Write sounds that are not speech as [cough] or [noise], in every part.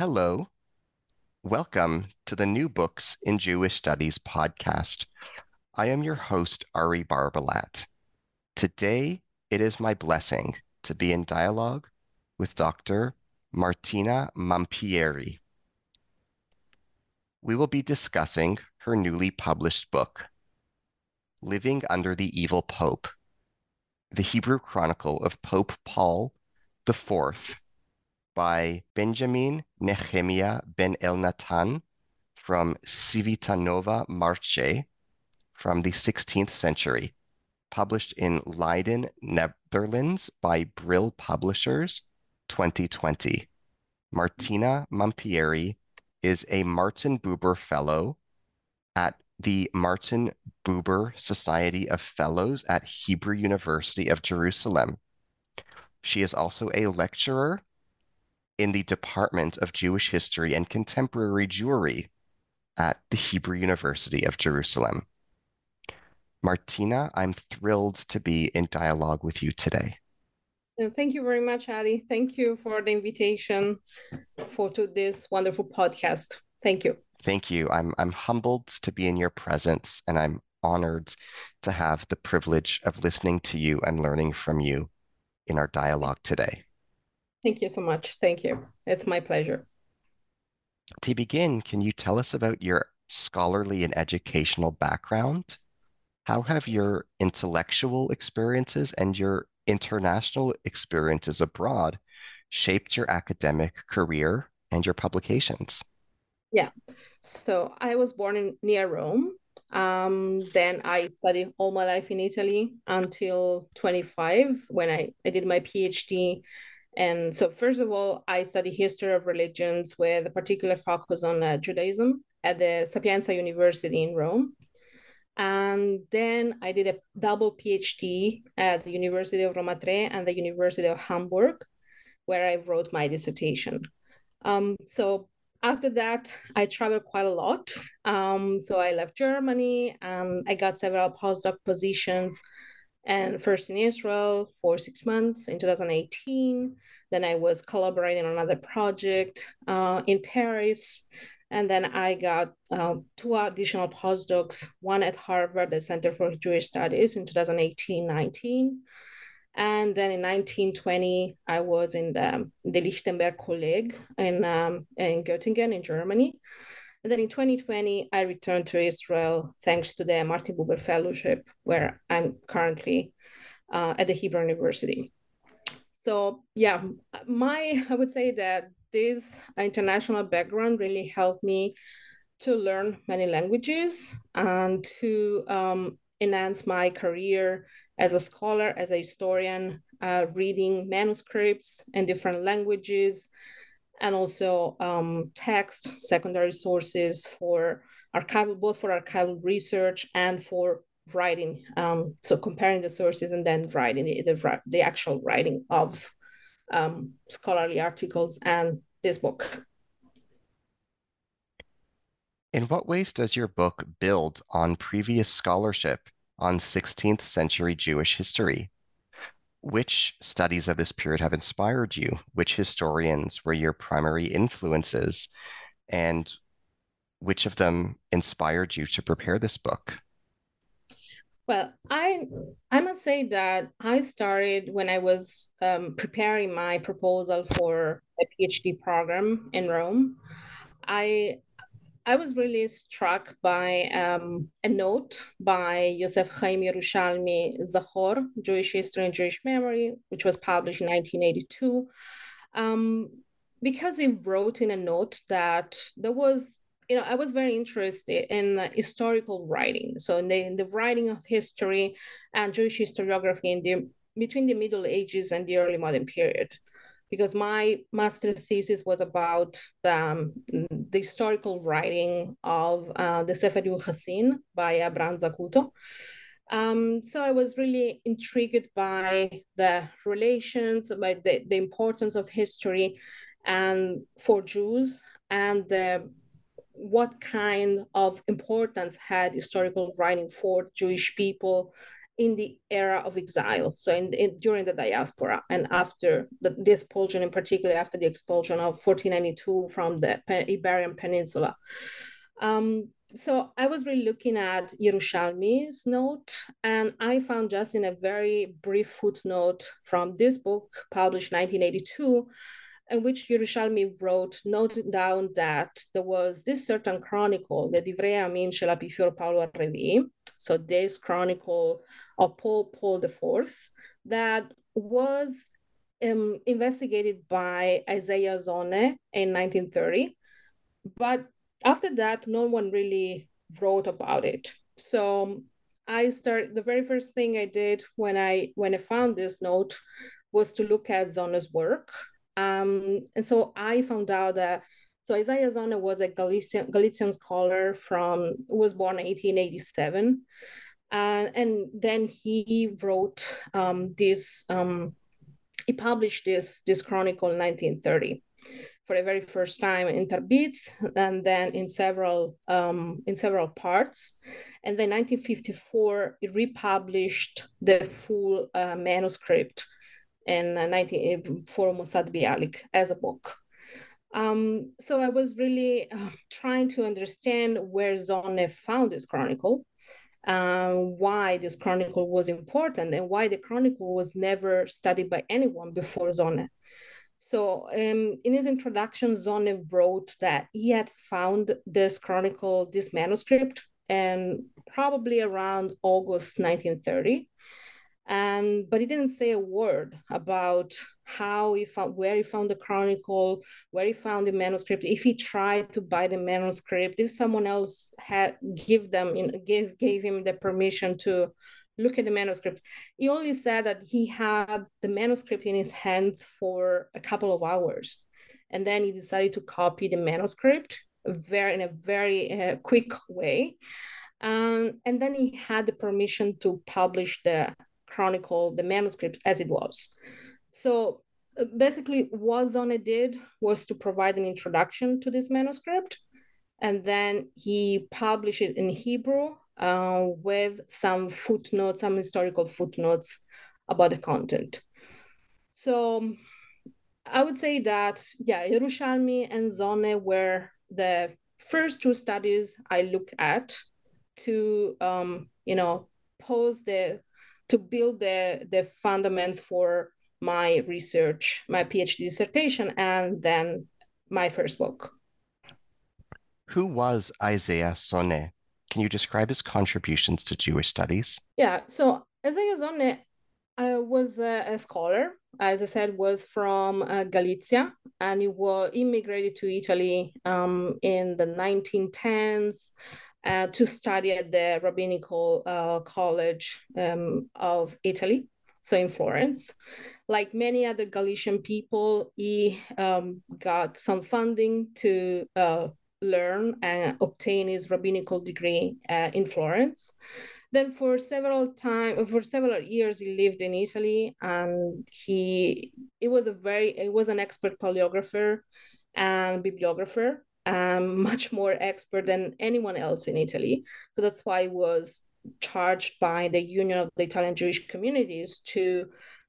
Hello. Welcome to the New Books in Jewish Studies podcast. I am your host, Ari Barbalat. Today, it is my blessing to be in dialogue with Dr. Martina Mampieri. We will be discussing her newly published book, Living Under the Evil Pope, the Hebrew Chronicle of Pope Paul IV by Benjamin Nehemiah ben Elnathan from Civitanova Marche from the 16th century, published in Leiden, Netherlands by Brill Publishers 2020. Martina Mampieri is a Martin Buber Fellow at the Martin Buber Society of Fellows at Hebrew University of Jerusalem. She is also a lecturer in the Department of Jewish History and Contemporary Jewry at the Hebrew University of Jerusalem. Martina, I'm thrilled to be in dialogue with you today. Uh, thank you very much, Ari. Thank you for the invitation for to this wonderful podcast. Thank you. Thank you. I'm I'm humbled to be in your presence and I'm honored to have the privilege of listening to you and learning from you in our dialogue today. Thank you so much. Thank you. It's my pleasure. To begin, can you tell us about your scholarly and educational background? How have your intellectual experiences and your international experiences abroad shaped your academic career and your publications? Yeah. So I was born in near Rome. Um, then I studied all my life in Italy until 25 when I, I did my PhD and so, first of all, I study history of religions with a particular focus on uh, Judaism at the Sapienza University in Rome. And then I did a double PhD at the University of Roma Tre and the University of Hamburg, where I wrote my dissertation. Um, so after that, I traveled quite a lot. Um, so I left Germany and I got several postdoc positions and first in Israel for six months in 2018. Then I was collaborating on another project uh, in Paris. And then I got uh, two additional postdocs, one at Harvard, the Center for Jewish Studies in 2018 19. And then in 1920, I was in the, the Lichtenberg Kolleg in, um, in Göttingen in Germany. And then in 2020, I returned to Israel thanks to the Martin Buber Fellowship, where I'm currently uh, at the Hebrew University. So yeah, my I would say that this international background really helped me to learn many languages and to um, enhance my career as a scholar, as a historian, uh, reading manuscripts in different languages and also um, text secondary sources for archival, both for archival research and for writing. Um, so comparing the sources and then writing the, the, actual writing of um, scholarly articles and this book. In what ways does your book build on previous scholarship on 16th century Jewish history? Which studies of this period have inspired you? Which historians were your primary influences? And which of them inspired you to prepare this book? Well, I I must say that I started when I was um, preparing my proposal for a PhD program in Rome. I I was really struck by um, a note by Yosef Chaim Yerushalmi Zachor, Jewish History and Jewish Memory, which was published in 1982, um, because he wrote in a note that there was, you know, I was very interested in uh, historical writing. So in the, in the writing of history and Jewish historiography in the, between the Middle Ages and the early modern period. because my master thesis was about um, the historical writing of uh, the Sefer Yuchasin by Abraham Zacuto. Um, so I was really intrigued by the relations, by the, the importance of history and for Jews and the, what kind of importance had historical writing for Jewish people in the era of exile, so in, in during the diaspora and after the, the, expulsion, in particular after the expulsion of 1492 from the Iberian Peninsula. Um, so I was really looking at Yerushalmi's note, and I found just in a very brief footnote from this book, published 1982, in which Yerushalmi wrote, noted down that there was this certain chronicle, the Divrei Amim shel Epiphero Paulo Revi, so this chronicle of Paul Paul IV, that was um, investigated by Isaiah Sonne in 1930. But after that, no one really wrote about it. So I started the very first thing I did when I when I found this note was to look at Sonne's work. Um, and so I found out that so Isaiah Sonne was a Galician, Galician scholar from was born in 1887. Uh, and then he wrote um, this, um, he published this, this chronicle in 1930 for the very first time in Tarbiz, and then in several um, in several parts. And then 1954, it republished the full uh, manuscript in uh, 19 for Mossad Bialik as a book. Um, so I was really uh, trying to understand where Sonne found this chronicle, uh, why this chronicle was important, and why the chronicle was never studied by anyone before Sonne. So um, in his introduction, Sonne wrote that he had found this chronicle, this manuscript, and probably around August 1930 and but he didn't say a word about how he found where he found the chronicle where he found the manuscript if he tried to buy the manuscript if someone else had give them you know, gave gave him the permission to look at the manuscript. He only said that he had the manuscript in his hands for a couple of hours. And then he decided to copy the manuscript very in a very uh, quick way. Um, and then he had the permission to publish the chronicle the manuscript as it was. So uh, basically, what Sonne did was to provide an introduction to this manuscript, and then he published it in Hebrew uh, with some footnotes, some historical footnotes about the content. So I would say that, yeah, Yerushalmi and Sonne were the first two studies I look at to, um, you know, pose the to build the, the fundamentals for my research, my PhD dissertation, and then my first book. Who was Isaiah Sonne? Can you describe his contributions to Jewish studies? Yeah, so Isaiah Sonne uh, was a, a, scholar, as I said, was from uh, Galicia, and he was immigrated to Italy um, in the 1910s uh, to study at the Rabbinical uh, College um, of Italy, so in Florence. Like many other Galician people, he um, got some funding to uh, learn and obtain his rabbinical degree uh, in Florence. Then for several time, for several years, he lived in Italy, and he it was a very it was an expert paleographer and bibliographer um, [laughs] much more expert than anyone else in Italy. So that's why I was charged by the Union of the Italian Jewish Communities to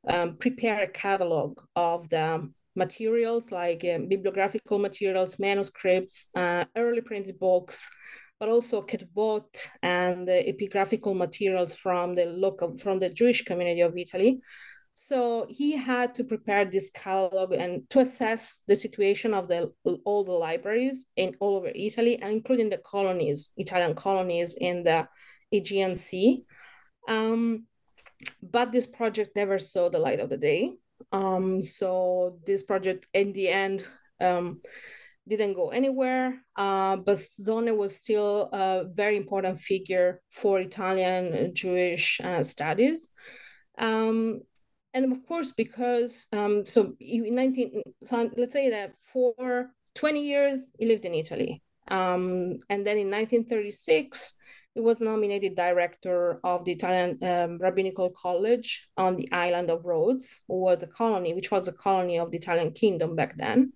um, prepare a catalog of the materials like um, bibliographical materials, manuscripts, uh, early printed books, but also ketubot and epigraphical materials from the local from the Jewish community of Italy. So he had to prepare this catalog and to assess the situation of the all the libraries in all over Italy, including the colonies, Italian colonies in the Aegean Sea. Um, but this project never saw the light of the day. Um, so this project, in the end, um, didn't go anywhere. Uh, but Sonne was still a very important figure for Italian Jewish uh, studies. Um, and of course, because um, so in 19, so let's say that for 20 years he lived in Italy, um, and then in 1936 he was nominated director of the Italian um, Rabbinical College on the island of Rhodes, who was a colony, which was a colony of the Italian kingdom back then.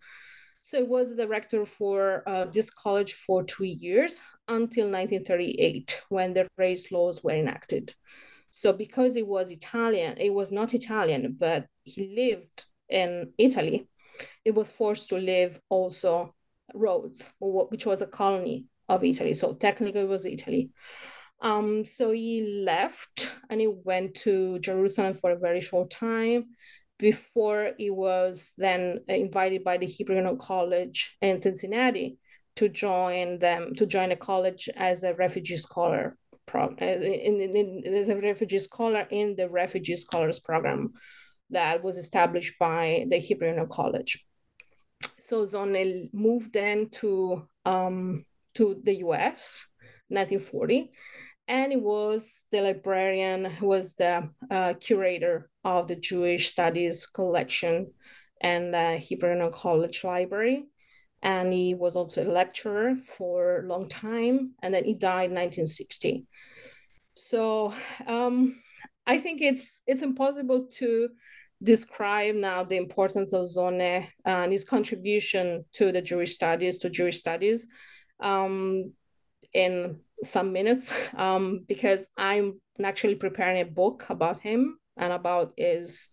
So he was the director for uh, this college for two years until 1938, when the race laws were enacted. So because he was Italian, he was not Italian, but he lived in Italy, it was forced to live also Rhodes, which was a colony of Italy. So technically it was Italy. Um, so he left and he went to Jerusalem for a very short time before he was then invited by the Hebrew College in Cincinnati to join them to join a college as a refugee scholar pro, in, in, in, as a refugee scholar in the refugee scholars program that was established by the Hebrew College. So Sonne moved then to um, to the US, 1940, and he was the librarian, who was the uh, curator of the Jewish Studies collection and the Hebrew College Library. And he was also a lecturer for a long time, and then he died in 1960. So um, I think it's it's impossible to describe now the importance of Sonne and his contribution to the Jewish studies, to Jewish studies, um, in some minutes um, because I'm actually preparing a book about him and about his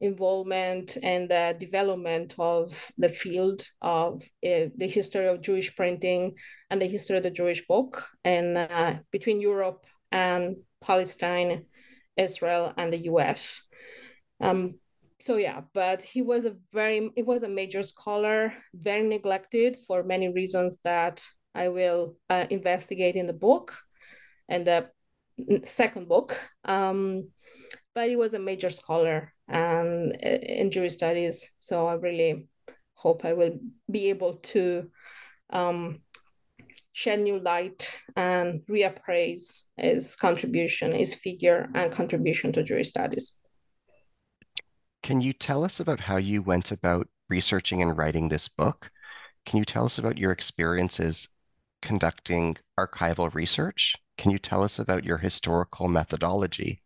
involvement and the development of the field of uh, the history of Jewish printing and the history of the Jewish book and uh, between Europe and Palestine, Israel, and the U.S. Um, so yeah, but he was a very it was a major scholar, very neglected for many reasons that I will uh, investigate in the book and the second book. Um, but he was a major scholar and uh, in Jewish studies, so I really hope I will be able to um, shed new light and reappraise his contribution, his figure and contribution to Jewish studies. Can you tell us about how you went about researching and writing this book? Can you tell us about your experiences conducting archival research. Can you tell us about your historical methodology?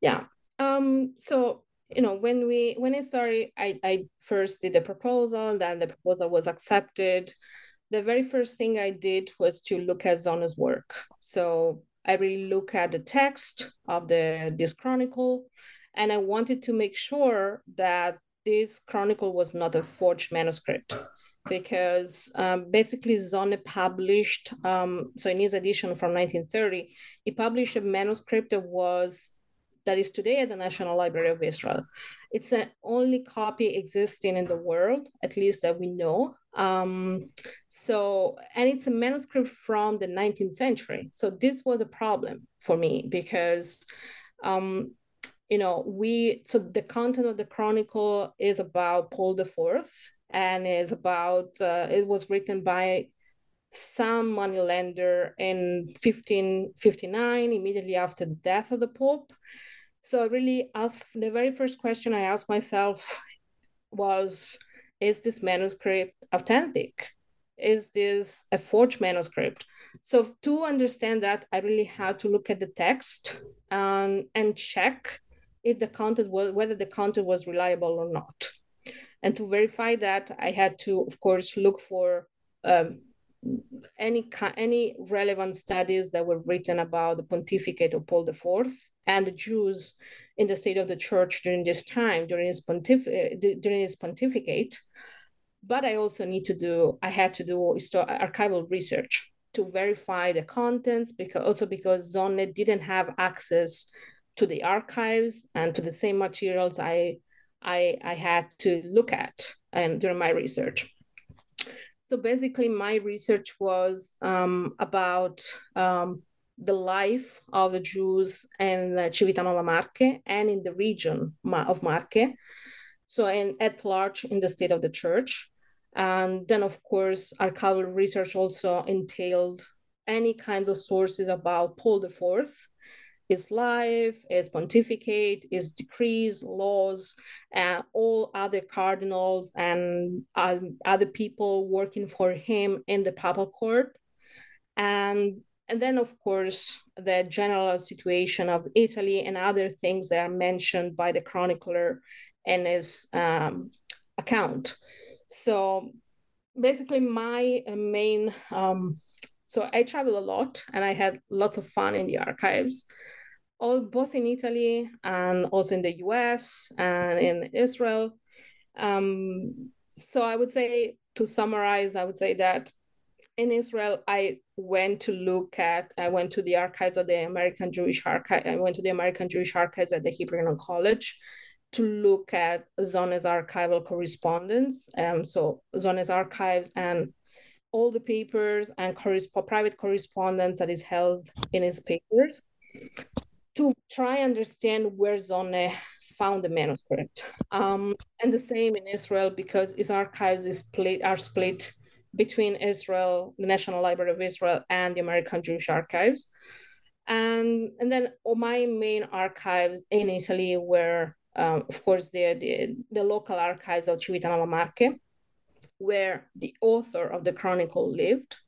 Yeah. Um, so you know when we when I started, I, I first did the proposal, then the proposal was accepted. The very first thing I did was to look at Sonne's work. So I really look at the text of the this chronicle, and I wanted to make sure that this chronicle was not a forged manuscript because um, basically Sonne published, um, so in his edition from 1930, he published a manuscript that was that is today at the National Library of Israel. It's the only copy existing in the world, at least that we know. Um, so, and it's a manuscript from the 19th century. So this was a problem for me because um, you know, we so the content of the chronicle is about Paul the Fourth, and is about uh, it was written by some moneylender in 1559 immediately after the death of the pope so really asked the very first question i asked myself was is this manuscript authentic? Is this a forged manuscript? So to understand that i really had to look at the text and and check if the content was whether the content was reliable or not. And to verify that, I had to, of course, look for um, any any relevant studies that were written about the pontificate of Paul IV and the Jews in the state of the church during this time, during his, pontif- during his pontificate. But I also need to do, I had to do archival research to verify the contents, because also because Sonne didn't have access to the archives and to the same materials I I, I had to look at and during my research. So basically, my research was um, about um, the life of the Jews in Civitanova Marche and in the region of Marche. So, in, at large in the state of the church. And then, of course, archival research also entailed any kinds of sources about Paul IV his life, his pontificate, his decrees, laws, and all other cardinals and um, other people working for him in the papal court. And, and then, of course, the general situation of Italy and other things that are mentioned by the chronicler and his um, account. So basically, my uh, main um, so I travel a lot and I had lots of fun in the archives all both in Italy and also in the US and in Israel. Um, so I would say to summarize, I would say that in Israel, I went to look at, I went to the archives of the American Jewish Archive, I went to the American Jewish Archives at the Hebrew Union College to look at Sonne's archival correspondence. Um, so Sonne's archives and all the papers and corresp- private correspondence that is held in his papers to try understand where Sonne found the manuscript. Um, and the same in Israel because his archives is split, are split between Israel, the National Library of Israel, and the American Jewish Archives. And, and then my main archives in Italy were, um, of course, the, the, the, local archives of Civitanova Marche, where the author of the chronicle lived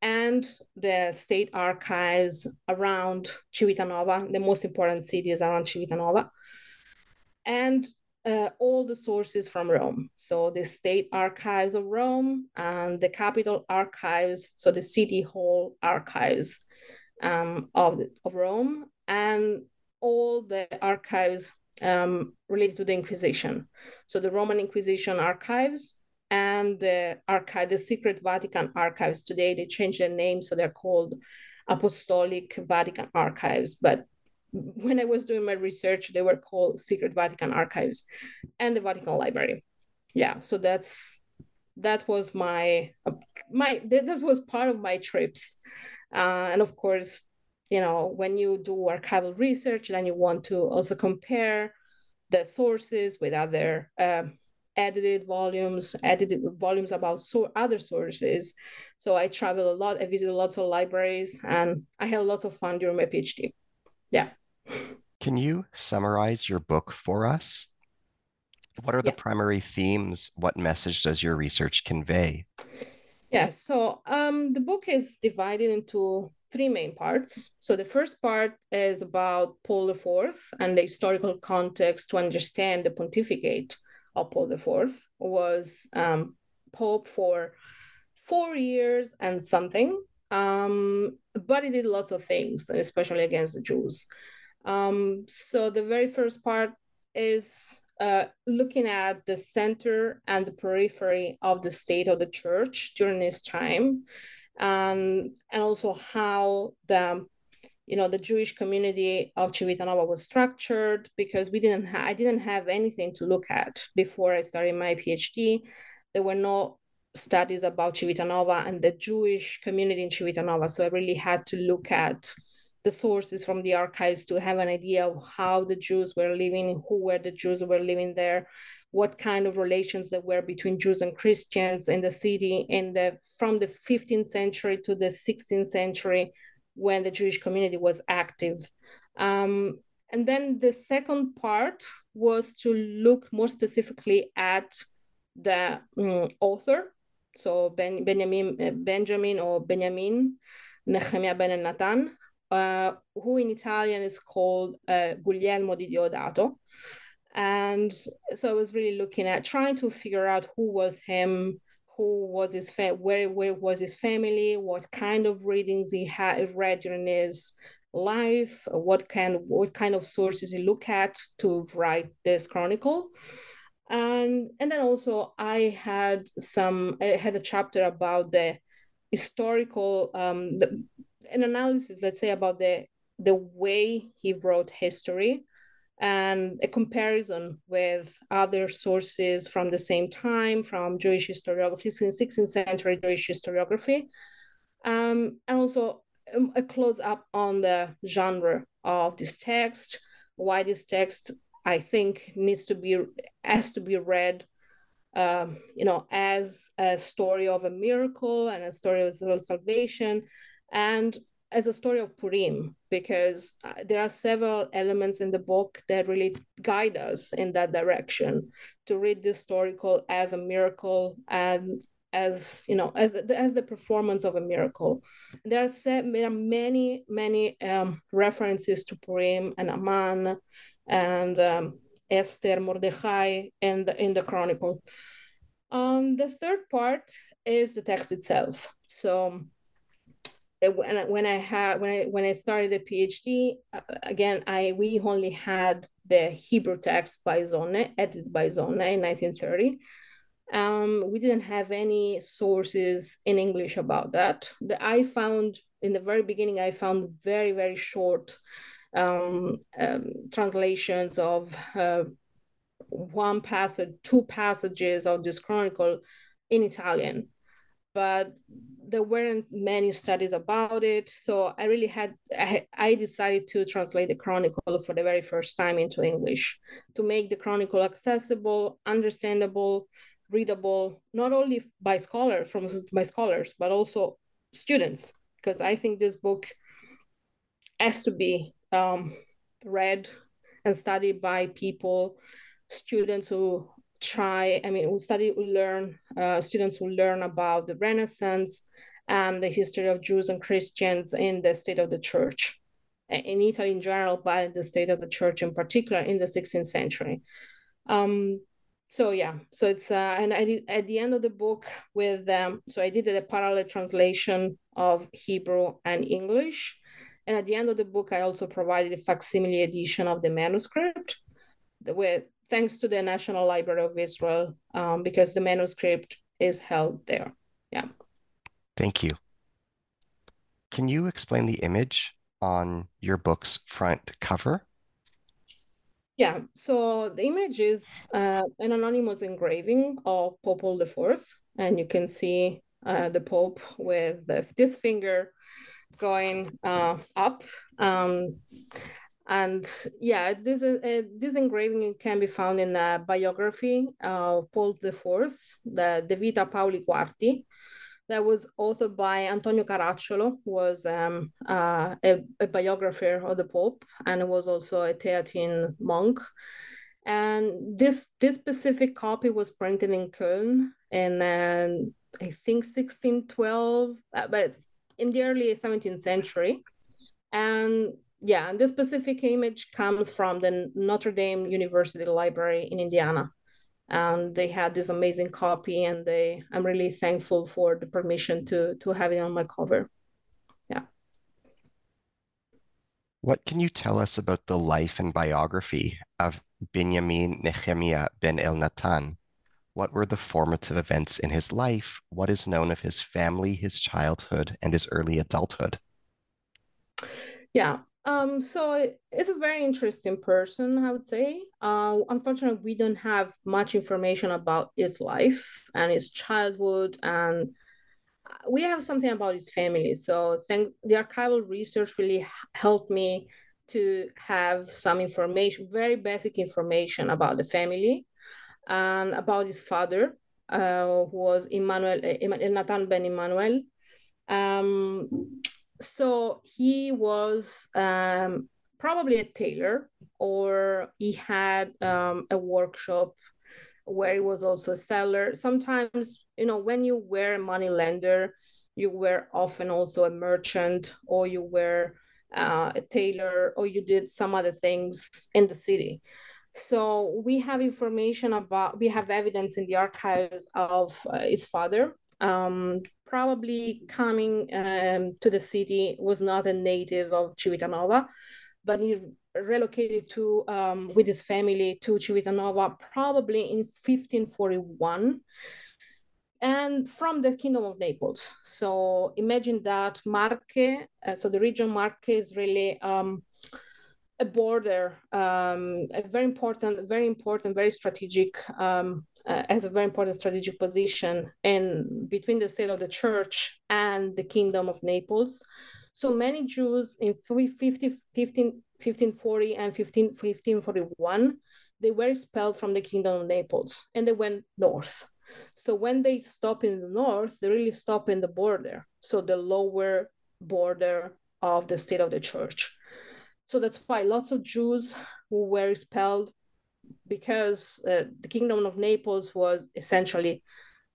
and the state archives around Civitanova, the most important cities around Civitanova, and uh, all the sources from Rome. So the state archives of Rome and the capital archives, so the city hall archives um, of, of Rome, and all the archives um, related to the Inquisition. So the Roman Inquisition archives, and the archive, the secret Vatican archives. Today they changed their name, so they're called Apostolic Vatican Archives. But when I was doing my research, they were called Secret Vatican Archives and the Vatican Library. Yeah, so that's that was my my that was part of my trips, uh, and of course, you know, when you do archival research, then you want to also compare the sources with other. Uh, edited volumes, edited volumes about so other sources. So I travel a lot. I visited lots of libraries, and I had lots of fun during my PhD. Yeah. Can you summarize your book for us? What are the primary themes? What message does your research convey? Yeah, so um, the book is divided into three main parts. So the first part is about Paul IV and the historical context to understand the pontificate of Paul IV, was um, Pope for four years and something. Um, but he did lots of things, especially against the Jews. Um, so the very first part is uh, looking at the center and the periphery of the state of the church during this time, and and also how the you know the jewish community of civitanova was structured because we didn't ha- i didn't have anything to look at before i started my phd there were no studies about civitanova and the jewish community in civitanova so i really had to look at the sources from the archives to have an idea of how the jews were living who were the jews who were living there what kind of relations there were between jews and christians in the city in the from the 15th century to the 16th century when the Jewish community was active. Um, and then the second part was to look more specifically at the um, author, so ben, Benjamin, Benjamin or Benjamin Nehemiah Ben Natan, uh, who in Italian is called uh, Guglielmo di Diodato. And so I was really looking at trying to figure out who was him, who was his fa- where where was his family, what kind of readings he had read during his life, what kind what kind of sources he looked at to write this chronicle. And and then also I had some I had a chapter about the historical um the, an analysis, let's say, about the the way he wrote history and a comparison with other sources from the same time, from Jewish historiography, 16th century Jewish historiography, um, and also um, a close up on the genre of this text, why this text, I think, needs to be, has to be read um, you know, as a story of a miracle and a story of salvation, and as a story of Purim because uh, there are several elements in the book that really guide us in that direction to read this story called as a miracle and as you know as as the performance of a miracle. There are, there are many many um, references to Purim and Aman and um, Esther Mordechai and in the chronicle um, the third part is the text itself so when, when I had when I when I started the PhD, uh, again I we only had the Hebrew text by Sonne, edited by Sonne in 1930. Um, we didn't have any sources in English about that. The, I found in the very beginning, I found very very short um, um, translations of uh, one passage, two passages of this chronicle in Italian, but there weren't many studies about it. So I really had, I, I, decided to translate the Chronicle for the very first time into English to make the Chronicle accessible, understandable, readable, not only by scholars, from by scholars, but also students, because I think this book has to be um, read and studied by people, students who try i mean we study we learn uh, students who learn about the renaissance and the history of jews and christians in the state of the church in italy in general but the state of the church in particular in the 16th century. Um, so yeah so it's uh, and i did at the end of the book with um, so i did a parallel translation of hebrew and english and at the end of the book i also provided a facsimile edition of the manuscript with thanks to the National Library of Israel, um, because the manuscript is held there. Yeah. Thank you. Can you explain the image on your book's front cover? Yeah, so the image is uh, an anonymous engraving of Pope Paul IV, and you can see uh, the Pope with the, this finger going uh, up. Um, and yeah, this is uh, this engraving can be found in a biography of Paul IV, the De Vita Pauli Quarti, that was authored by Antonio Caracciolo, who was um, uh, a, a, biographer of the Pope and was also a Theatine monk. And this this specific copy was printed in Köln in um, I think 1612, uh, but in the early 17th century. And yeah, and this specific image comes from the Notre Dame University Library in Indiana. And they had this amazing copy, and they I'm really thankful for the permission to to have it on my cover. Yeah. What can you tell us about the life and biography of Benjamin Nehemiah ben Elnathan? What were the formative events in his life? What is known of his family, his childhood, and his early adulthood? Yeah, um, so it's a very interesting person, I would say. Uh, unfortunately, we don't have much information about his life and his childhood, and we have something about his family. So, thank the archival research really helped me to have some information, very basic information about the family and about his father, uh, who was Emmanuel, Nathan ben Emmanuel. Um, so he was um, probably a tailor or he had um, a workshop where he was also a seller sometimes you know when you were a money lender you were often also a merchant or you were uh, a tailor or you did some other things in the city so we have information about we have evidence in the archives of uh, his father. Um, probably coming um, to the city was not a native of Civitanova, but he relocated to um, with his family to Civitanova probably in 1541 and from the kingdom of naples. So imagine that marche uh, so the region marche is really um, a border, um, a very important, very important, very strategic, um, uh, has a very important strategic position in between the state of the church and the kingdom of Naples. So many Jews in 50, 15, 1540 and 15, 1541, they were expelled from the kingdom of Naples and they went north. So when they stop in the north, they really stop in the border. So the lower border of the state of the church. So that's why lots of Jews who were expelled because uh, the kingdom of Naples was essentially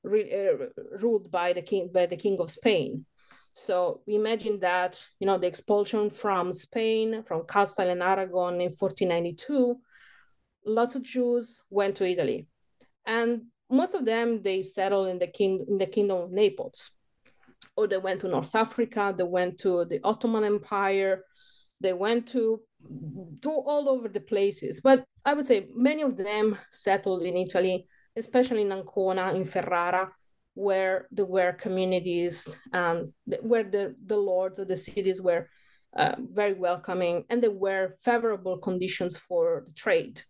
re- uh, ruled by the king by the king of Spain. So we imagine that you know the expulsion from Spain, from Castile and Aragon in 1492, lots of Jews went to Italy, and most of them they settled in the king in the kingdom of Naples, or they went to North Africa, they went to the Ottoman Empire, they went to to all over the places. But I would say many of them settled in Italy, especially in Ancona, in Ferrara, where there were communities, um, where the, the lords of the cities were uh, very welcoming and there were favorable conditions for the trade.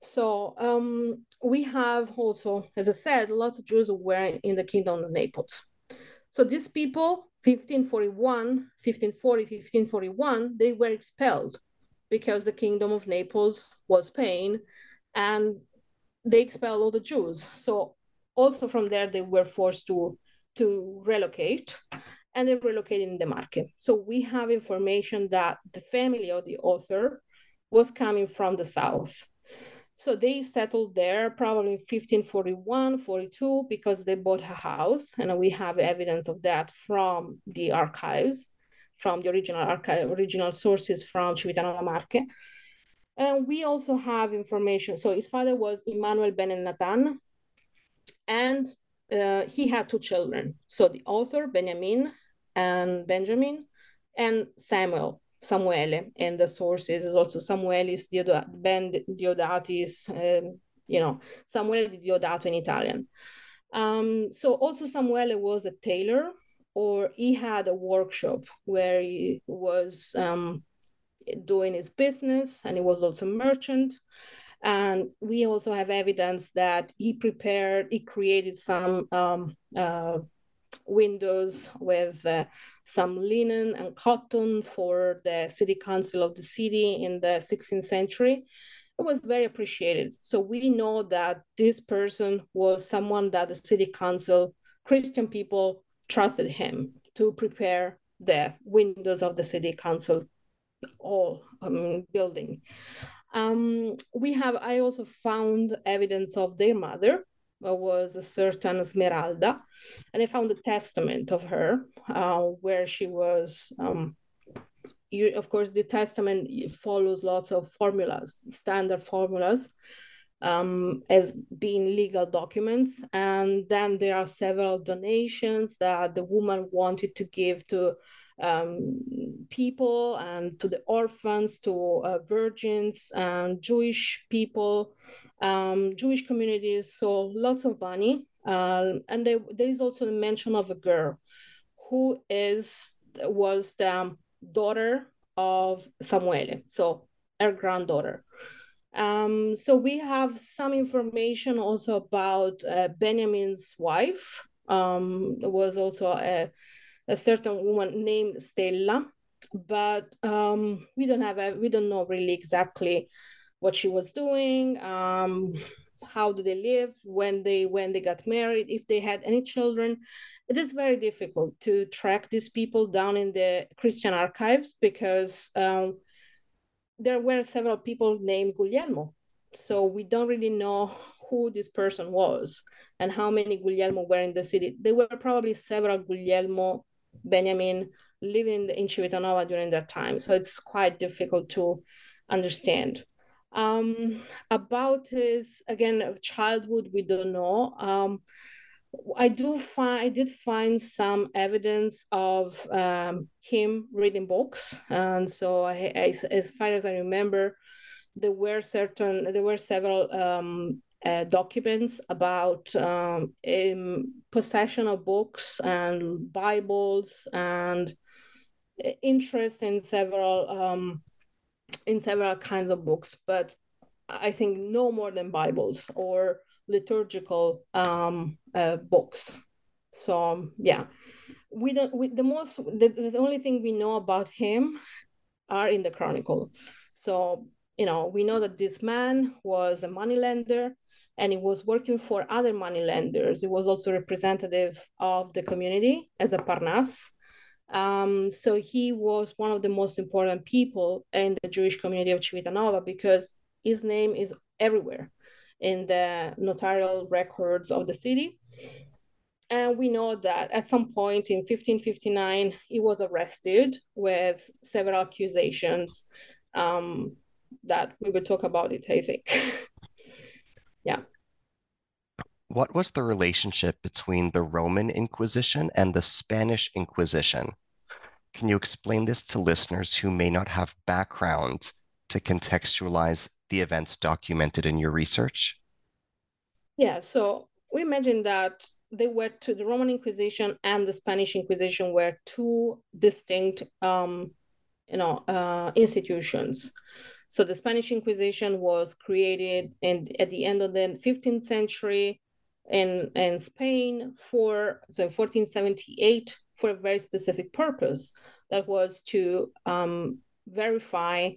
So um, we have also, as I said, lots of Jews who were in the kingdom of Naples. So these people, 1541, 1540, 1541, they were expelled because the kingdom of Naples was Spain and they expelled all the Jews. So also from there, they were forced to, to relocate and they relocated in the Marche. So we have information that the family of the author was coming from the south. So they settled there probably in 1541, 42, because they bought a house. And we have evidence of that from the archives, from the original archive, original sources from Civitanova Marche. And we also have information. So his father was Emmanuel Ben Nathan, and uh, he had two children. So the author, Benjamin and Benjamin, and Samuel, Samuele, and the sources is also Samuelis Diodato, Ben Diodatis, um, you know, Samuele di Diodato in Italian. Um, so also Samuele was a tailor, or he had a workshop where he was um, doing his business, and he was also merchant. And we also have evidence that he prepared, he created some um, uh, windows with uh, some linen and cotton for the city council of the city in the 16th century. It was very appreciated. So we know that this person was someone that the city council, Christian people, trusted him to prepare the windows of the city council all um, building. Um, we have, I also found evidence of their mother, was a certain Esmeralda, and I found a testament of her uh, where she was. Um, you, of course, the testament follows lots of formulas, standard formulas, um, as being legal documents. And then there are several donations that the woman wanted to give to um, people and to the orphans, to uh, virgins and Jewish people, um, Jewish communities. So lots of money. Uh, and there, is also the mention of a girl who is was the daughter of Samuele, so her granddaughter. Um, so we have some information also about uh, Benjamin's wife. Um, was also a a certain woman named Stella, but um, we don't have a, we don't know really exactly what she was doing. Um, how do they live when they when they got married if they had any children it is very difficult to track these people down in the christian archives because um, there were several people named guglielmo so we don't really know who this person was and how many guglielmo were in the city there were probably several guglielmo Benjamin living in Civitanova during that time. So it's quite difficult to understand. Um, about his again childhood, we don't know. Um, I do find I did find some evidence of um, him reading books, and so I, as far as I remember, there were certain there were several um, uh, documents about um, possession of books and Bibles and interest in several um, in several kinds of books, but I think no more than Bibles or liturgical um, uh, books. So yeah, we don't. We, the most the, the only thing we know about him are in the Chronicle. So you know we know that this man was a moneylender and he was working for other moneylenders. He was also representative of the community as a parnas. Um, so he was one of the most important people in the Jewish community of Civitanova because his name is everywhere in the notarial records of the city. And we know that at some point in 1559, he was arrested with several accusations um, that we will talk about it, I think. [laughs] yeah. What was the relationship between the Roman Inquisition and the Spanish Inquisition? Can you explain this to listeners who may not have background to contextualize the events documented in your research? Yeah, so we imagine that they were to the Roman Inquisition and the Spanish Inquisition were two distinct, um, you know, uh, institutions. So the Spanish Inquisition was created in at the end of the 15th century in in Spain for so 1478 for a very specific purpose. That was to um, verify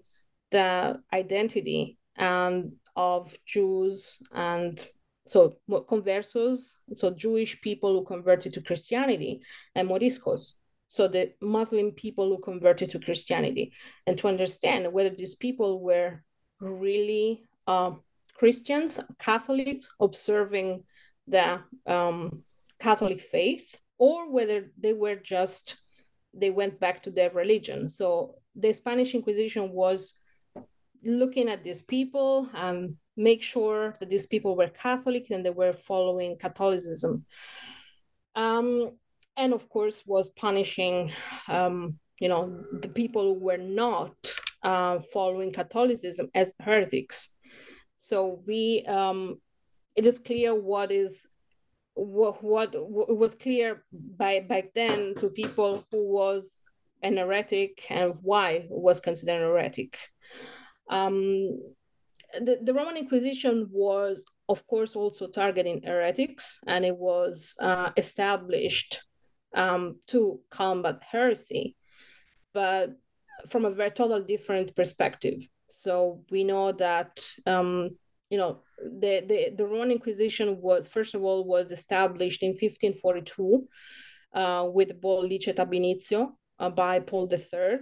the identity and of Jews and so conversos, so Jewish people who converted to Christianity, and Moriscos, so the Muslim people who converted to Christianity, and to understand whether these people were really uh, Christians, Catholics, observing the um, Catholic faith, or whether they were just they went back to their religion. So the Spanish Inquisition was looking at these people and make sure that these people were Catholic and they were following Catholicism. Um, and of course, was punishing, um, you know, the people who were not uh, following Catholicism as heretics. So we, um, it is clear what is what, what what was clear by back then to people who was an heretic and why was considered an heretic. Um, the, the Roman Inquisition was, of course, also targeting heretics, and it was uh, established um, to combat heresy, but from a very total different perspective. So we know that um, you know the, the the Roman Inquisition was first of all was established in 1542 uh, with Bull Licet ab initio uh, by Paul III.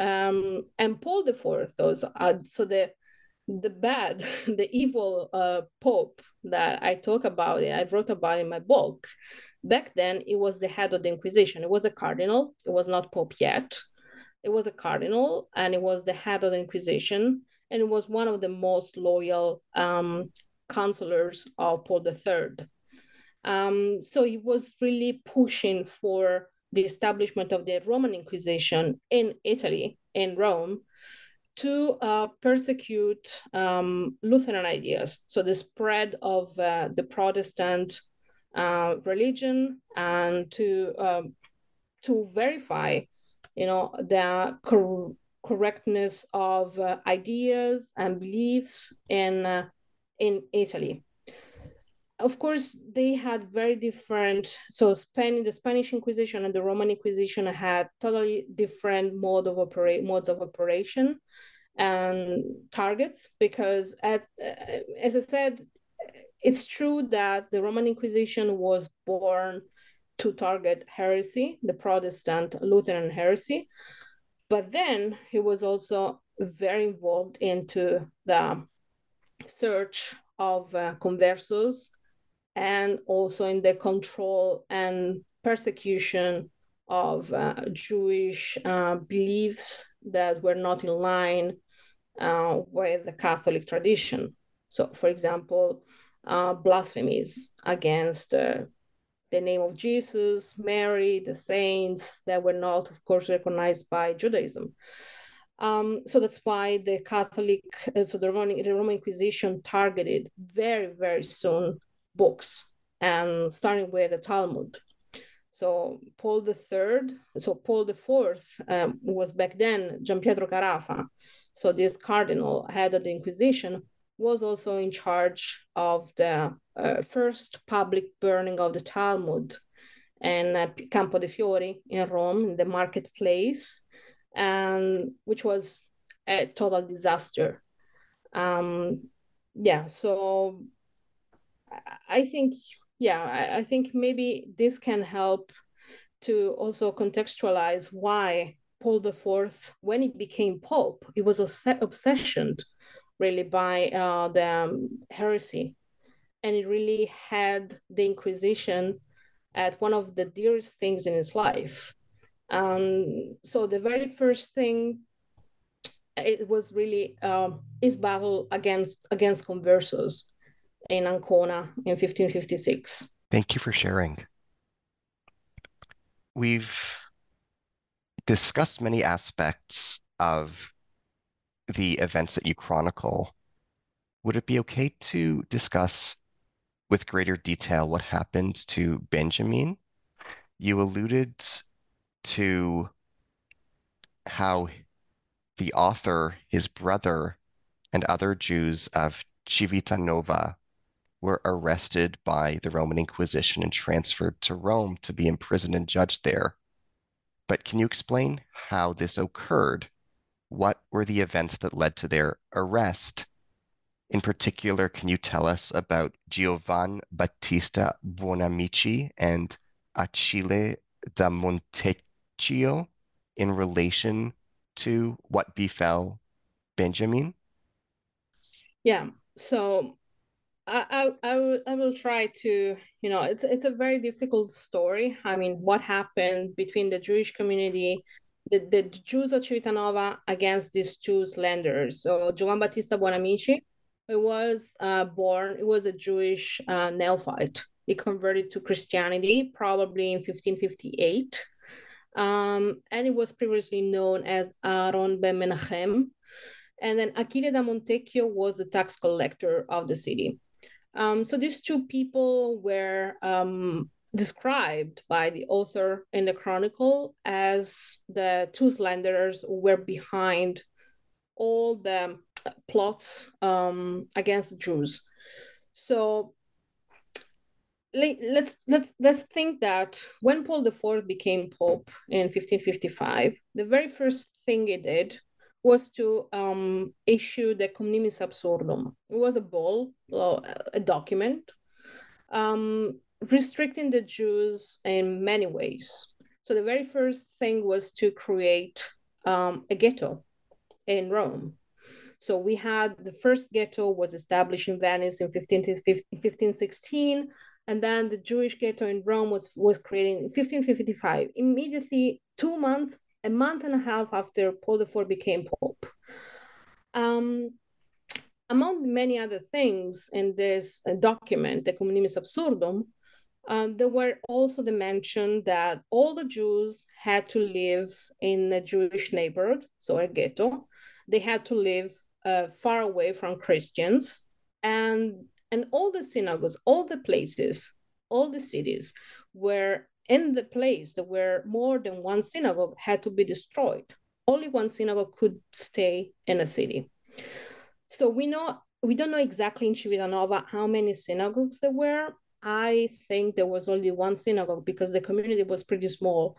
Um, and Paul IV, those uh, so the the bad, [laughs] the evil uh, Pope that I talk about, I wrote about in my book. Back then, it was the head of the Inquisition. It was a cardinal. It was not Pope yet. It was a cardinal, and it was the head of the Inquisition, and it was one of the most loyal um, counselors of Paul III. Um, so he was really pushing for the establishment of the Roman Inquisition in Italy, in Rome, to uh, persecute um, Lutheran ideas. So the spread of uh, the Protestant uh, religion and to um, to verify, you know, the cor- correctness of uh, ideas and beliefs in uh, in Italy of course they had very different so Spain, the spanish inquisition and the roman inquisition had totally different mode of operate modes of operation and targets because at, uh, as i said it's true that the roman inquisition was born to target heresy the protestant lutheran heresy but then he was also very involved into the search of uh, conversos and also in the control and persecution of uh, Jewish uh, beliefs that were not in line uh, with the Catholic tradition. So, for example, uh, blasphemies against uh, the name of Jesus, Mary, the saints that were not, of course, recognized by Judaism. Um, so that's why the Catholic, uh, so the Roman, the Roman Inquisition targeted very, very soon books and starting with the Talmud. So Paul the Third, so Paul IV um, was back then Giampietro Carafa. So this cardinal, head of the Inquisition, was also in charge of the uh, first public burning of the Talmud in uh, Campo de' Fiori in Rome, in the marketplace, and which was a total disaster. Um, yeah, so I think, yeah, I, think maybe this can help to also contextualize why Paul IV, when he became Pope, he was obsessed really by uh, the um, heresy. And he really had the Inquisition at one of the dearest things in his life. Um, so the very first thing it was really um, his battle against against conversos in Ancona in 1556. Thank you for sharing. We've discussed many aspects of the events that you chronicle. Would it be okay to discuss with greater detail what happened to Benjamin? You alluded to how the author, his brother, and other Jews of Civitanova were arrested by the Roman Inquisition and transferred to Rome to be imprisoned and judged there. But can you explain how this occurred? What were the events that led to their arrest? In particular, can you tell us about Giovan Battista Buonamici and Achille da Montecchio in relation to what befell Benjamin? Yeah. So I, I, I, will, I will try to, you know, it's it's a very difficult story. I mean, what happened between the Jewish community, the, the Jews of Civitanova against these two slanders. So Giovan Battista Buonamici, it was uh, born, it was a Jewish uh, neophyte. He converted to Christianity probably in 1558 um, and it was previously known as Aaron ben Menachem. And then Achille da Montecchio was the tax collector of the city. Um, so these two people were um, described by the author in the chronicle as the two slanderers who were behind all the plots um, against the Jews. So let's let's let's think that when Paul IV became pope in 1555, the very first thing he did was to um, issue the Cum nimis Absurdum. It was a bull, a document, um, restricting the Jews in many ways. So the very first thing was to create um, a ghetto in Rome. So we had the first ghetto was established in Venice in 15, 1516 and then the Jewish ghetto in Rome was was created in 1555. Immediately, two months, a month and a half after Paul IV became pope. Um, among many other things in this uh, document, the Cum nimis Absurdum, uh, there were also the mention that all the Jews had to live in a Jewish neighborhood, so a ghetto. They had to live uh, far away from Christians, and and all the synagogues, all the places, all the cities where in the place there were more than one synagogue had to be destroyed. Only one synagogue could stay in a city. So we know we don't know exactly in Civitanova how many synagogues there were. I think there was only one synagogue because the community was pretty small.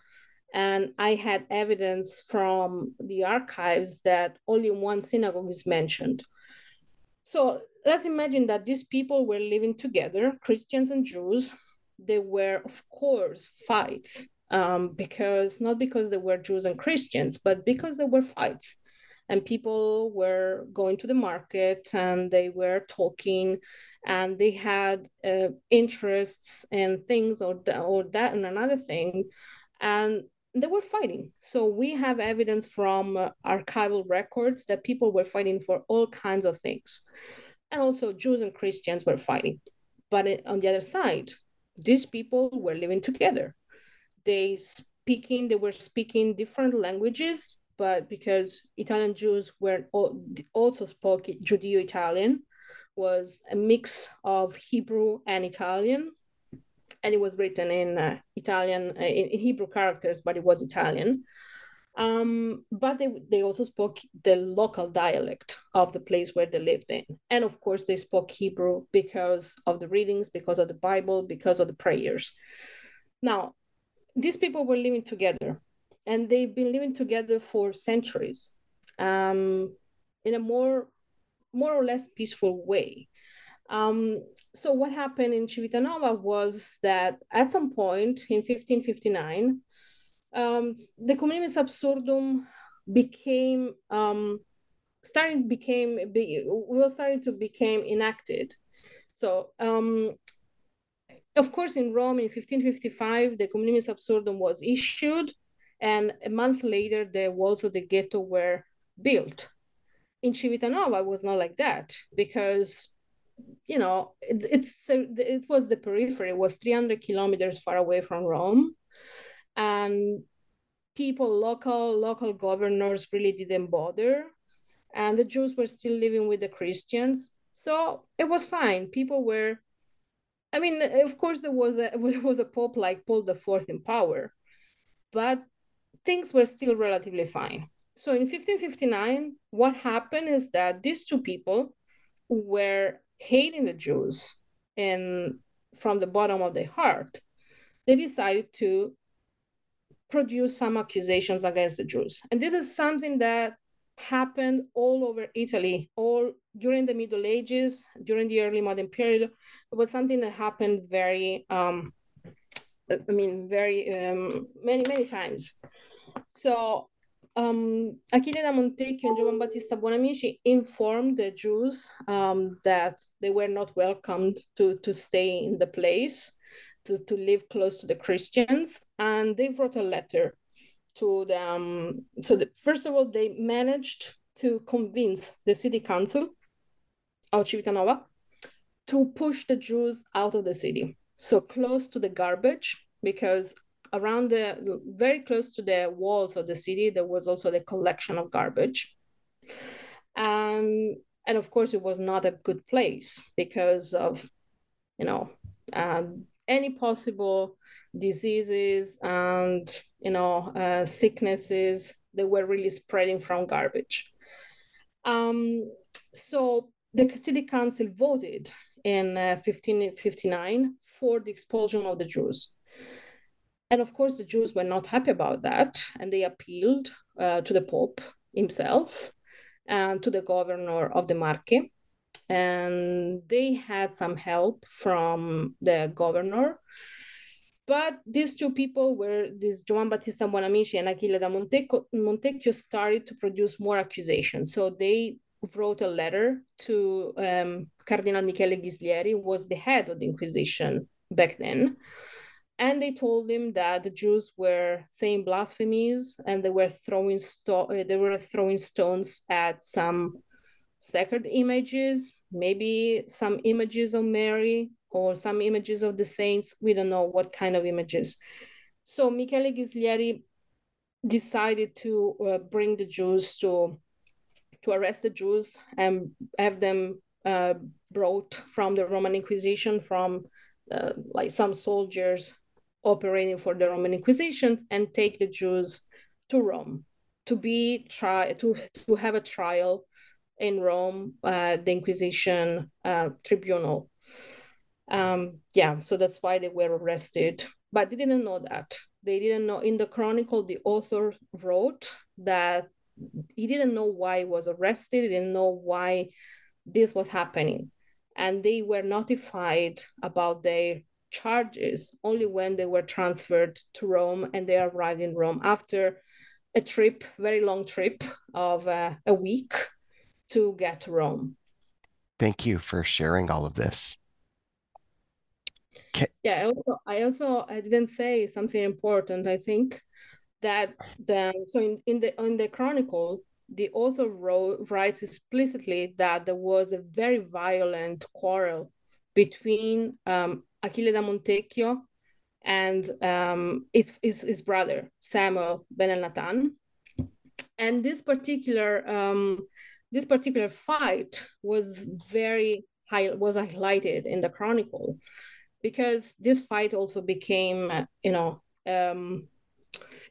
And I had evidence from the archives that only one synagogue is mentioned. So let's imagine that these people were living together, Christians and Jews. There were, of course, fights um, because not because they were Jews and Christians, but because there were fights. And people were going to the market and they were talking and they had uh, interests in things or, th- or that and another thing. And they were fighting. So we have evidence from uh, archival records that people were fighting for all kinds of things and also Jews and Christians were fighting. But on the other side, these people were living together. They speaking, they were speaking different languages, but because Italian Jews were also spoke Judeo-Italian, was a mix of Hebrew and Italian, and it was written in uh, Italian uh, in, in Hebrew characters, but it was Italian. Um, but they, they also spoke the local dialect of the place where they lived in. And of course, they spoke Hebrew because of the readings, because of the Bible, because of the prayers. Now, these people were living together and they've been living together for centuries um, in a more, more or less peaceful way. Um, so what happened in Civitanova was that at some point in 1559, um, the cum nimis absurdum became um, starting became be, was starting to became enacted. So um, of course, in Rome in 1555, the cum nimis absurdum was issued, and a month later, the walls of the ghetto were built. In Civitanova, it was not like that because you know it, it's it was the periphery it was 300 kilometers far away from rome and people local local governors really didn't bother. And the jews were still living with the christians. So it was fine. People were i mean of course there was a [laughs] there was a pope like paul the fourth in power but things were still relatively fine. So in 1559 what happened is that these two people were hating the Jews and from the bottom of their heart, they decided to produce some accusations against the Jews. And this is something that happened all over Italy, all during the Middle Ages, during the early modern period. It was something that happened very, um, I mean, very um, many, many times. So um, Achille da Montecchio and Giovan Battista Buonamici informed the Jews um, that they were not welcomed to, to stay in the place, to, to live close to the Christians. And they wrote a letter to them. So, the, first of all, they managed to convince the city council of Civitanova to push the Jews out of the city, so close to the garbage, because around the very close to the walls of the city there was also the collection of garbage and and of course it was not a good place because of you know um, any possible diseases and you know uh, sicknesses that were really spreading from garbage um, so the city council voted in uh, 1559 for the expulsion of the jews and of course, the Jews were not happy about that, and they appealed uh, to the Pope himself and to the governor of the Marche. And they had some help from the governor. But these two people were this Giovan Battista Buonamici and Achille da Montecchio, Montecchio started to produce more accusations. So they wrote a letter to um, Cardinal Michele Ghislieri, who was the head of the Inquisition back then and they told him that the Jews were saying blasphemies and they were throwing sto- they were throwing stones at some sacred images, maybe some images of Mary or some images of the saints. We don't know what kind of images. So Michele Ghislieri decided to uh, bring the Jews to to arrest the Jews and have them uh, brought from the Roman Inquisition from uh, like some soldiers operating for the Roman Inquisition and take the Jews to Rome to be try to to have a trial in Rome, uh, the Inquisition uh, tribunal. Um, yeah, so that's why they were arrested, but they didn't know that. They didn't know. In the chronicle, the author wrote that he didn't know why he was arrested. He didn't know why this was happening, and they were notified about their charges only when they were transferred to Rome and they arrived in Rome after a trip, very long trip of uh, a week to get to Rome. Thank you for sharing all of this. Can... Yeah, I also, I also I didn't say something important. I think that the so in, in the in the chronicle the author wrote, writes explicitly that there was a very violent quarrel between um, Achille da Montecchio and um, his, his, his, brother, Samuel Ben Elnathan. And this particular, um, this particular fight was very high, was highlighted in the Chronicle because this fight also became, you know, um,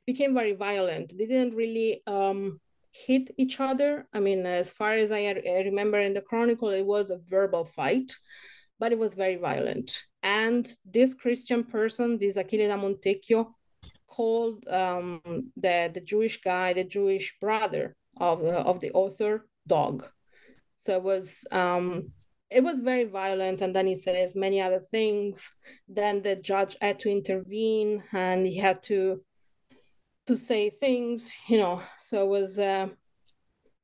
became very violent. They didn't really um, hit each other. I mean, as far as I, I remember in the Chronicle, it was a verbal fight but it was very violent. And this Christian person, this Achille da Montecchio, called um, the, the Jewish guy, the Jewish brother of, uh, of the author, dog. So it was, um, it was very violent. And then he says many other things. Then the judge had to intervene and he had to to say things you know. So it was uh,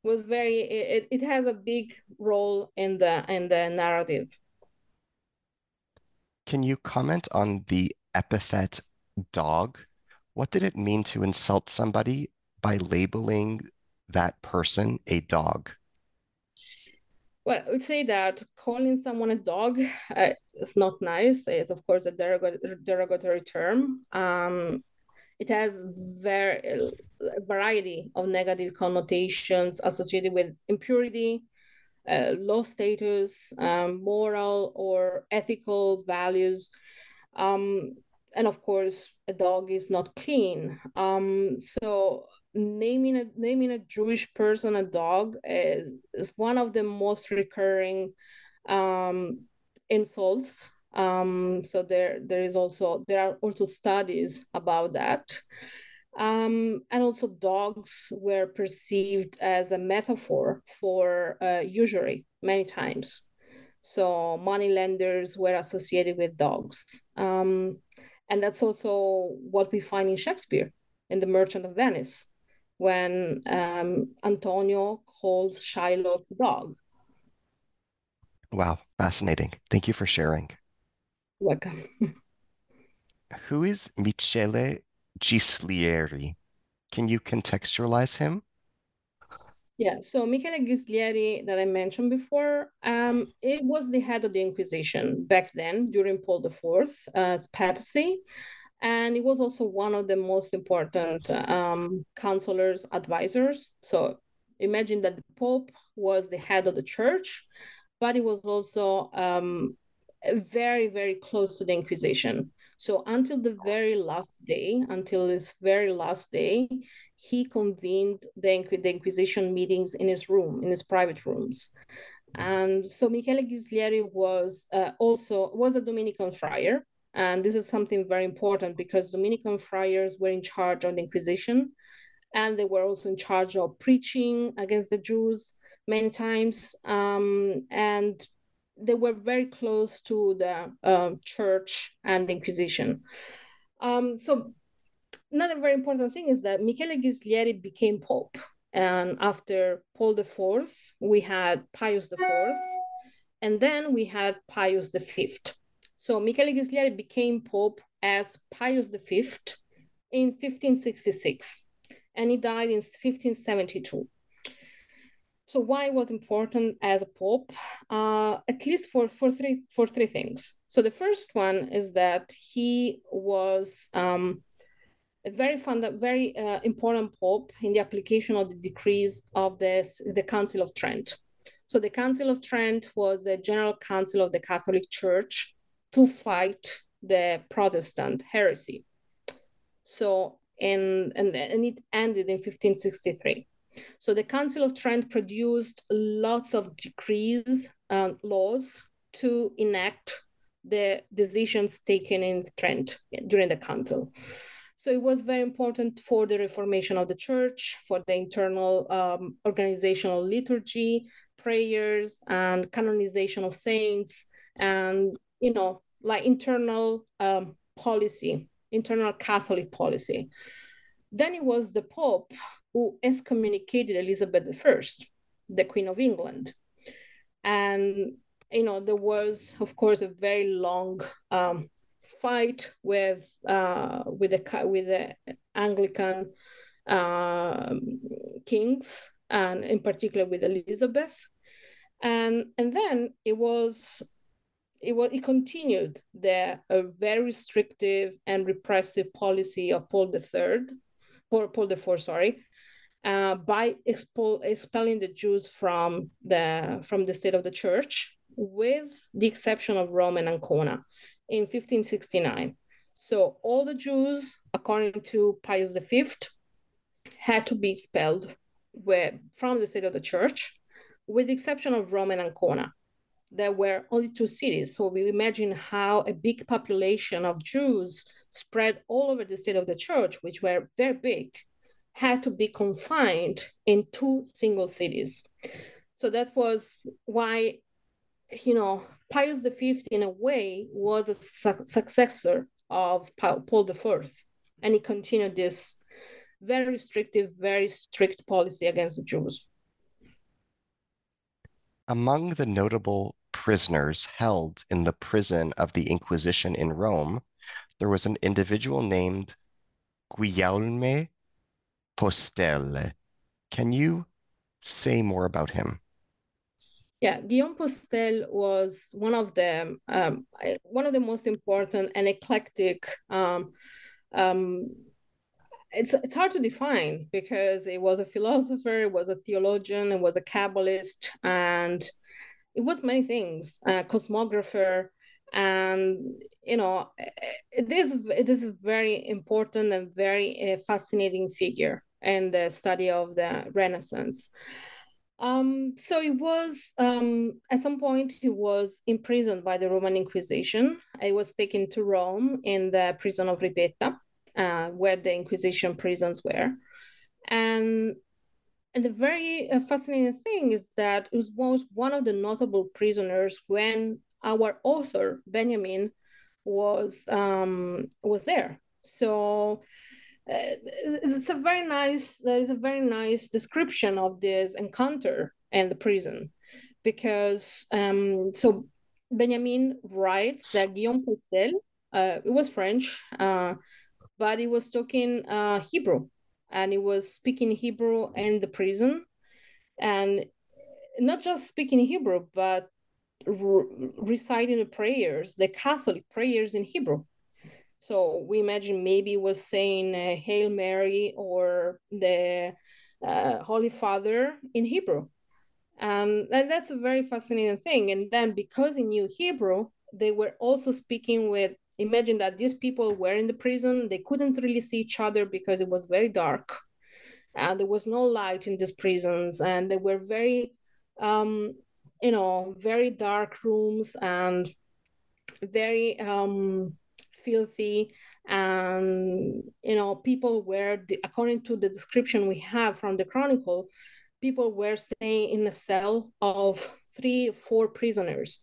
was very it, it has a big role in the in the narrative. Can you comment on the epithet dog? What did it mean to insult somebody by labeling that person a dog well, I would say that calling someone a dog uh, is not nice. It's of course a derogatory term. Um, it has very a variety of negative connotations associated with impurity, uh, low status, um, moral or ethical values. Um, and of course, a dog is not clean. Um, so naming a naming a Jewish person a dog is is one of the most recurring um, insults. Um, so there there is also there are also studies about that. Um, and also dogs were perceived as a metaphor for uh, usury many times. So money lenders were associated with dogs. Um, and that's also what we find in Shakespeare in The Merchant of Venice when um, Antonio calls Shylock dog. Wow, fascinating. Thank you for sharing. Welcome. [laughs] Who is Michele Ghislieri? Can you contextualize him? Yeah, so Michele Ghislieri that I mentioned before, um, it was the head of the Inquisition back then during Paul IV's uh, papacy and he was also one of the most important um, counselors, advisors. So imagine that the Pope was the head of the church, but he was also um, very, very close to the Inquisition. So until the very last day, until his very last day, he convened the, the Inquisition meetings in his room, in his private rooms. And so Michele Ghislieri was uh, also was a Dominican friar, and this is something very important because Dominican friars were in charge of the Inquisition and they were also in charge of preaching against the Jews many times. Um, and they were very close to the uh, church and the Inquisition. Um, so another very important thing is that Michele Ghislieri became Pope. And after Paul IV, we had Pius IV, and then we had Pius V. So Michele Ghislieri became Pope as Pius V in 1566, and he died in 1572. So why was important as a pope? Uh, at least for, for three for three things. So the first one is that he was um, a very fund, very uh, important pope in the application of the decrees of the, the Council of Trent. So the Council of Trent was a general council of the Catholic Church to fight the Protestant heresy. So, and, and, and it ended in 1563. So the Council of Trent produced lots of decrees and laws to enact the decisions taken in Trent during the council. So it was very important for the reformation of the church, for the internal um, organizational liturgy, prayers, and canonization of saints, and you know like internal um, policy, internal Catholic policy. Then it was the Pope who excommunicated Elizabeth I, the Queen of England. And, you know, there was, of course, a very long um, fight with, uh, with, the, with the Anglican uh, kings, and in particular with Elizabeth. And, and then it was it was it continued the a very restrictive and repressive policy of Paul the III, Paul, Paul IV, sorry, uh, by expel, expelling the Jews from the from the state of the church, with the exception of Rome and Ancona, in 1569. So all the Jews, according to Pius V, had to be expelled where, from the state of the church, with the exception of Rome and Ancona there were only two cities. So we imagine how a big population of Jews spread all over the state of the church, which were very big, had to be confined in two single cities. So that was why you know, Pius V, in a way, was a su- successor of Paul IV, and he continued this very restrictive, very strict policy against the Jews. Among the notable prisoners held in the prison of the Inquisition in Rome, there was an individual named Guillaume Postel. Can you say more about him? Yeah, Guillaume Postel was one of the um, one of the most important and eclectic. Um, um, it's it's hard to define because it was a philosopher, it was a theologian, it was a Kabbalist, and it was many things. A cosmographer, and you know, it is it is a very important and very uh, fascinating figure in the study of the Renaissance. Um, so he was um, at some point he was imprisoned by the Roman Inquisition. He was taken to Rome in the prison of Ripetta, uh, where the Inquisition prisons were, and and the very uh, fascinating thing is that it was, one of the notable prisoners when our author Benjamin was um, was there. So uh, it's a very nice there is a very nice description of this encounter in the prison because um, so benjamin writes that guillaume postel uh, it was french uh, but he was talking uh, hebrew and he was speaking hebrew in the prison and not just speaking hebrew but re- reciting the prayers the catholic prayers in hebrew so we imagine maybe was saying uh, Hail Mary or the uh, Holy Father in Hebrew. And that's a very fascinating thing. And then because he knew Hebrew, they were also speaking with, imagine that these people were in the prison, they couldn't really see each other because it was very dark. And there was no light in these prisons. And they were very, um, you know, very dark rooms and very, um, filthy and you know people were according to the description we have from the chronicle people were staying in a cell of three four prisoners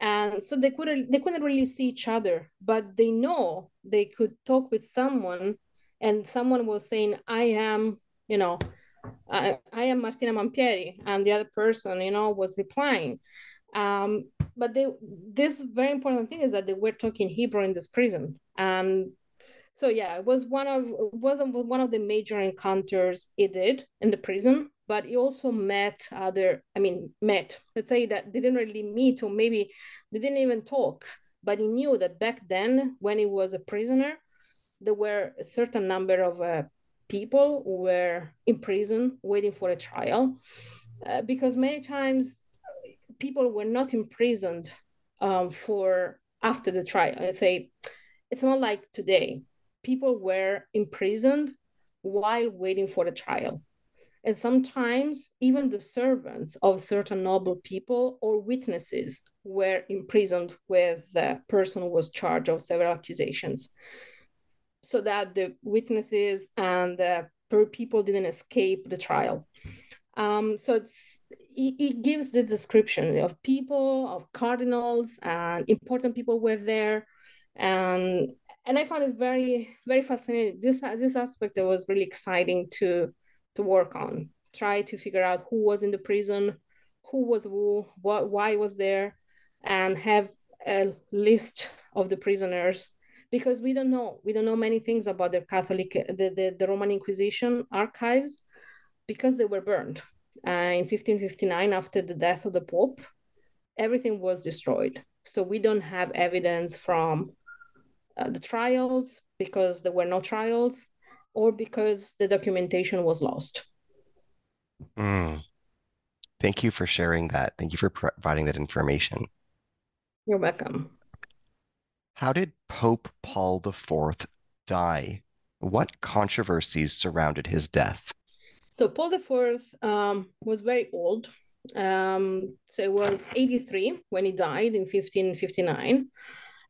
and so they couldn't they couldn't really see each other but they know they could talk with someone and someone was saying i am you know I, I am martina mampieri and the other person you know was replying um, but they this very important thing is that they were talking Hebrew in this prison, and so yeah, it was one of wasn't one of the major encounters he did in the prison. But he also met other, I mean, met. Let's say that didn't really meet, or maybe they didn't even talk. But he knew that back then, when he was a prisoner, there were a certain number of uh, people who were in prison waiting for a trial, uh, because many times people were not imprisoned um, for after the trial. Let's say it's not like today. People were imprisoned while waiting for the trial. And sometimes even the servants of certain noble people or witnesses were imprisoned with the person who was charged of several accusations. So that the witnesses and the people didn't escape the trial. Um, so it's it, gives the description of people, of cardinals, and important people were there, and and I found it very very fascinating. This this aspect that was really exciting to to work on. Try to figure out who was in the prison, who was who, what why was there, and have a list of the prisoners because we don't know we don't know many things about the Catholic the, the, the Roman Inquisition archives because they were burned uh, in 1559 after the death of the Pope. Everything was destroyed. So we don't have evidence from uh, the trials because there were no trials or because the documentation was lost. Mm. Thank you for sharing that. Thank you for providing that information. You're welcome. How did Pope Paul IV die? What controversies surrounded his death? So Paul IV um, was very old. Um, so it was 83 when he died in 1559.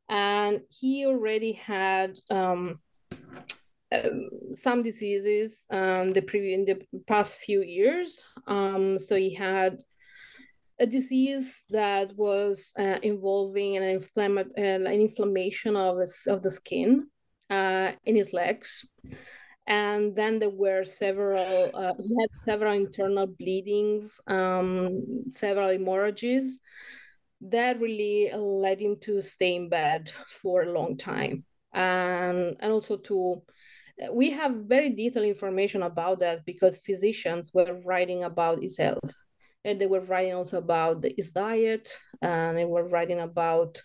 And he already had um, um, some diseases um, the previous in the past few years. Um, so he had a disease that was uh, involving an, inflama- an inflammation of, of the skin uh, in his legs. And then there were several, uh, he had several internal bleedings, um, several hemorrhages that really led him to stay in bed for a long time. And, and also to, we have very detailed information about that because physicians were writing about his health and they were writing also about his diet and they were writing about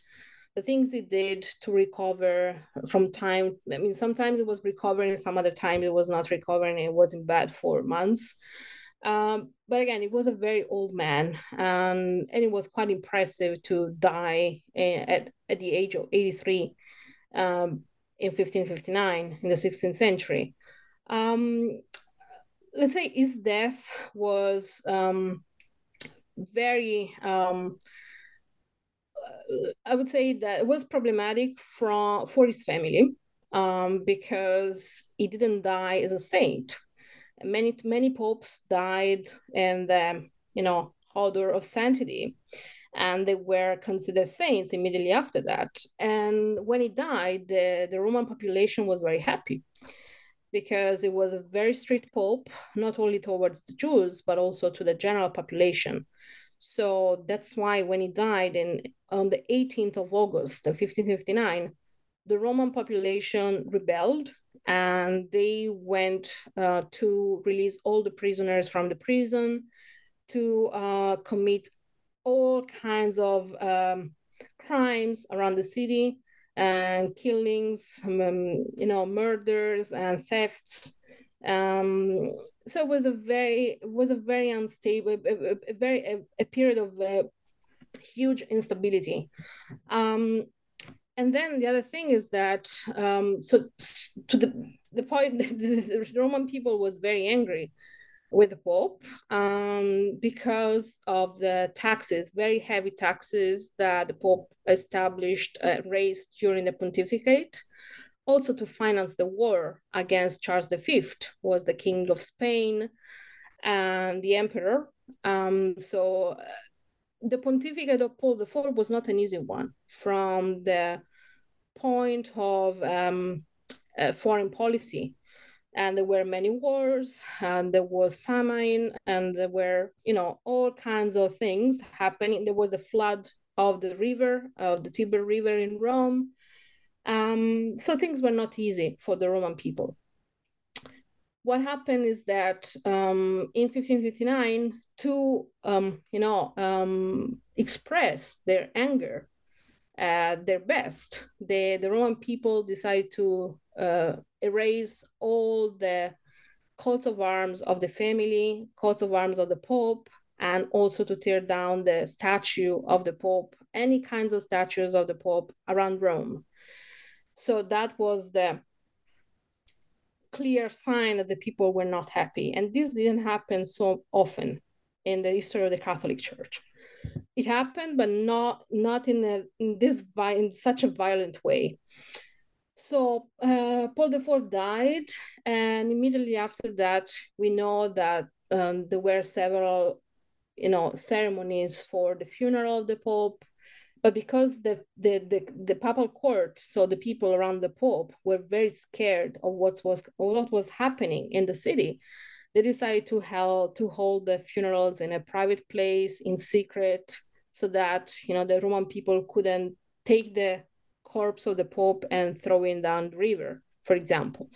the things he did to recover from time i mean sometimes it was recovering some other times it was not recovering it was in bed for months. Um, but again it was a very old man and, and it was quite impressive to die at, at the age of 83 um, in 1559 in the 16th century um, let's say his death was um, very um, I would say that it was problematic from for his family um, because he didn't die as a saint. Many many popes died in the you know order of sanctity, and they were considered saints immediately after that. And when he died, the, the Roman population was very happy because it was a very strict pope, not only towards the Jews, but also to the general population. So that's why when he died in on the 18th of August of 1559, the Roman population rebelled and they went uh, to release all the prisoners from the prison, to uh, commit all kinds of um, crimes around the city and killings, um, you know, murders and thefts. Um, so it was a very was a very unstable, a, a very a, a, period of uh, huge instability. Um, and then the other thing is that um, so to the the point [laughs] the Roman people was very angry with the Pope um, because of the taxes, very heavy taxes that the Pope established, uh, raised during the pontificate. Also to finance the war against Charles V, who was the King of Spain and the Emperor. Um, so uh, the pontificate of Paul IV was not an easy one from the point of um, uh, foreign policy and there were many wars and there was famine and there were you know all kinds of things happening. There was the flood of the river of the tiber river in rome. Um, so things were not easy for the roman people. What happened is that um, in 1559 to um, you know um, express their anger their best the, the roman people decided to uh, erase all the coat of arms of the family, coats of arms of the Pope, and also to tear down the statue of the Pope, any kinds of statues of the Pope around Rome. So that was the clear sign that the people were not happy. And this didn't happen so often in the history of the Catholic Church. It happened, but not not in, a, in this in such a violent way. So uh, Paul IV died, and immediately after that, we know that um, there were several, you know, ceremonies for the funeral of the Pope. But because the, the the the papal court, so the people around the Pope, were very scared of what was what was happening in the city, they decided to hold to hold the funerals in a private place in secret, so that you know the Roman people couldn't take the corpse of the Pope and throwing down the river, for example.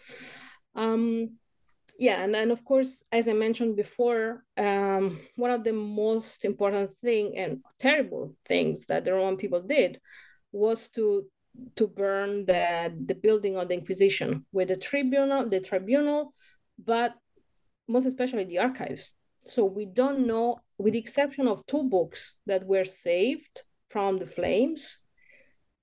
Um, yeah, and then of course, as I mentioned before, um, one of the most important thing and terrible things that the Roman people did was to to burn the the building of the Inquisition with the tribunal, the tribunal, but most especially the archives. So we don't know, with the exception of two books that were saved from the flames,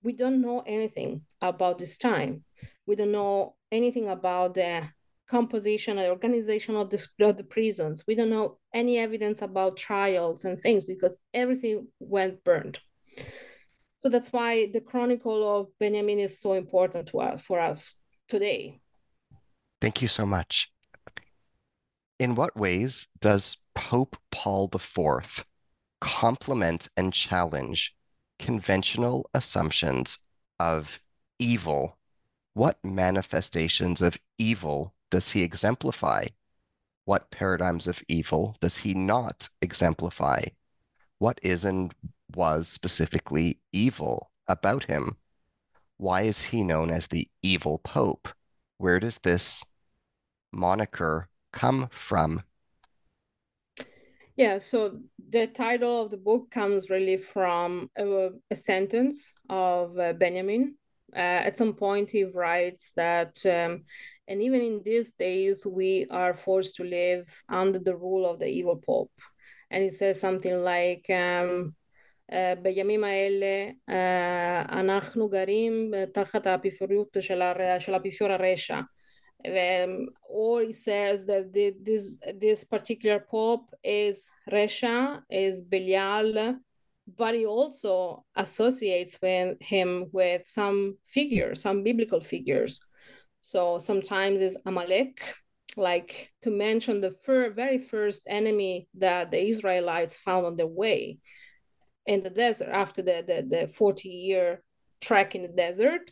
we don't know anything about this time. We don't know anything about the composition and organization of the, of the prisons. We don't know any evidence about trials and things because everything went burned. So that's why the chronicle of Benjamin is so important to us for us today. Thank you so much. In what ways does Pope Paul IV complement and challenge conventional assumptions of evil. What manifestations of evil does he exemplify? What paradigms of evil does he not exemplify? What is and was specifically evil about him? Why is he known as the evil pope? Where does this moniker come from? Yeah, so the title of the book comes really from a, a sentence of uh, Benjamin. Uh, at some point, he writes that, um, and even in these days, we are forced to live under the rule of the evil pope. And he says something like, um, בימים האלה אנחנו גרים תחת האפיפיוריות של האפיפיור הרשע. Um, or he says that the, this this particular pope is Resha, is Belial, but he also associates with him with some figures, some biblical figures. So sometimes it's Amalek, like to mention the fir- very first enemy that the Israelites found on their way in the desert after the, the, the 40 year trek in the desert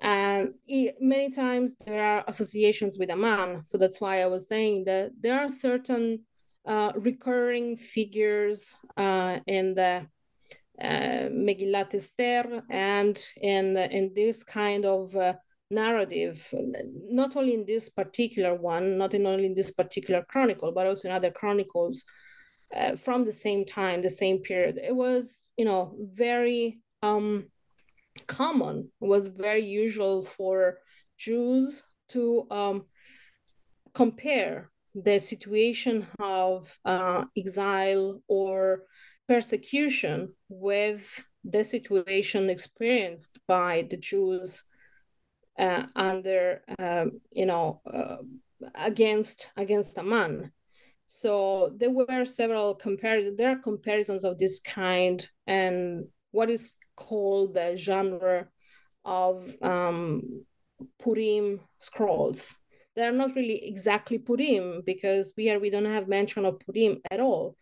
and many times there are associations with Haman so that's why i was saying that there are certain uh, recurring figures uh, in the uh, Megillat Esther and in in this kind of uh, narrative, not only in this particular one, not in only in this particular chronicle, but also in other chronicles uh, from the same time, the same period. It was, you know, very um, common, was very usual for Jews to um, compare the situation of uh, exile or persecution with the situation experienced by the Jews uh, under, um, you know, uh, against against Haman. So there were several comparisons. There are comparisons of this kind, and what is called the genre of um, Purim scrolls. They're not really exactly Purim because we are we don't have mention of Purim at all,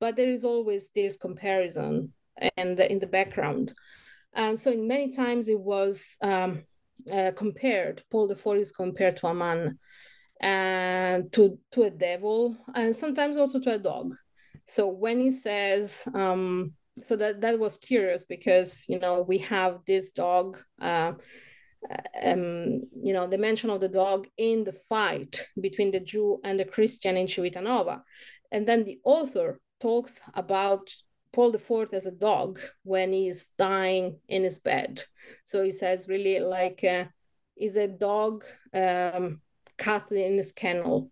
but there is always this comparison and in the background, and so in many times it was um, uh, compared. Paul the Fourth is compared to Haman and to to a devil, and sometimes also to a dog. So when he says um, so that that was curious because you know we have this dog uh, um, you know the mention of the dog in the fight between the jew and the christian in civitanova and then the author talks about paul the fourth as a dog when he's dying in his bed. So he says really like uh, is a dog um, casted in his kennel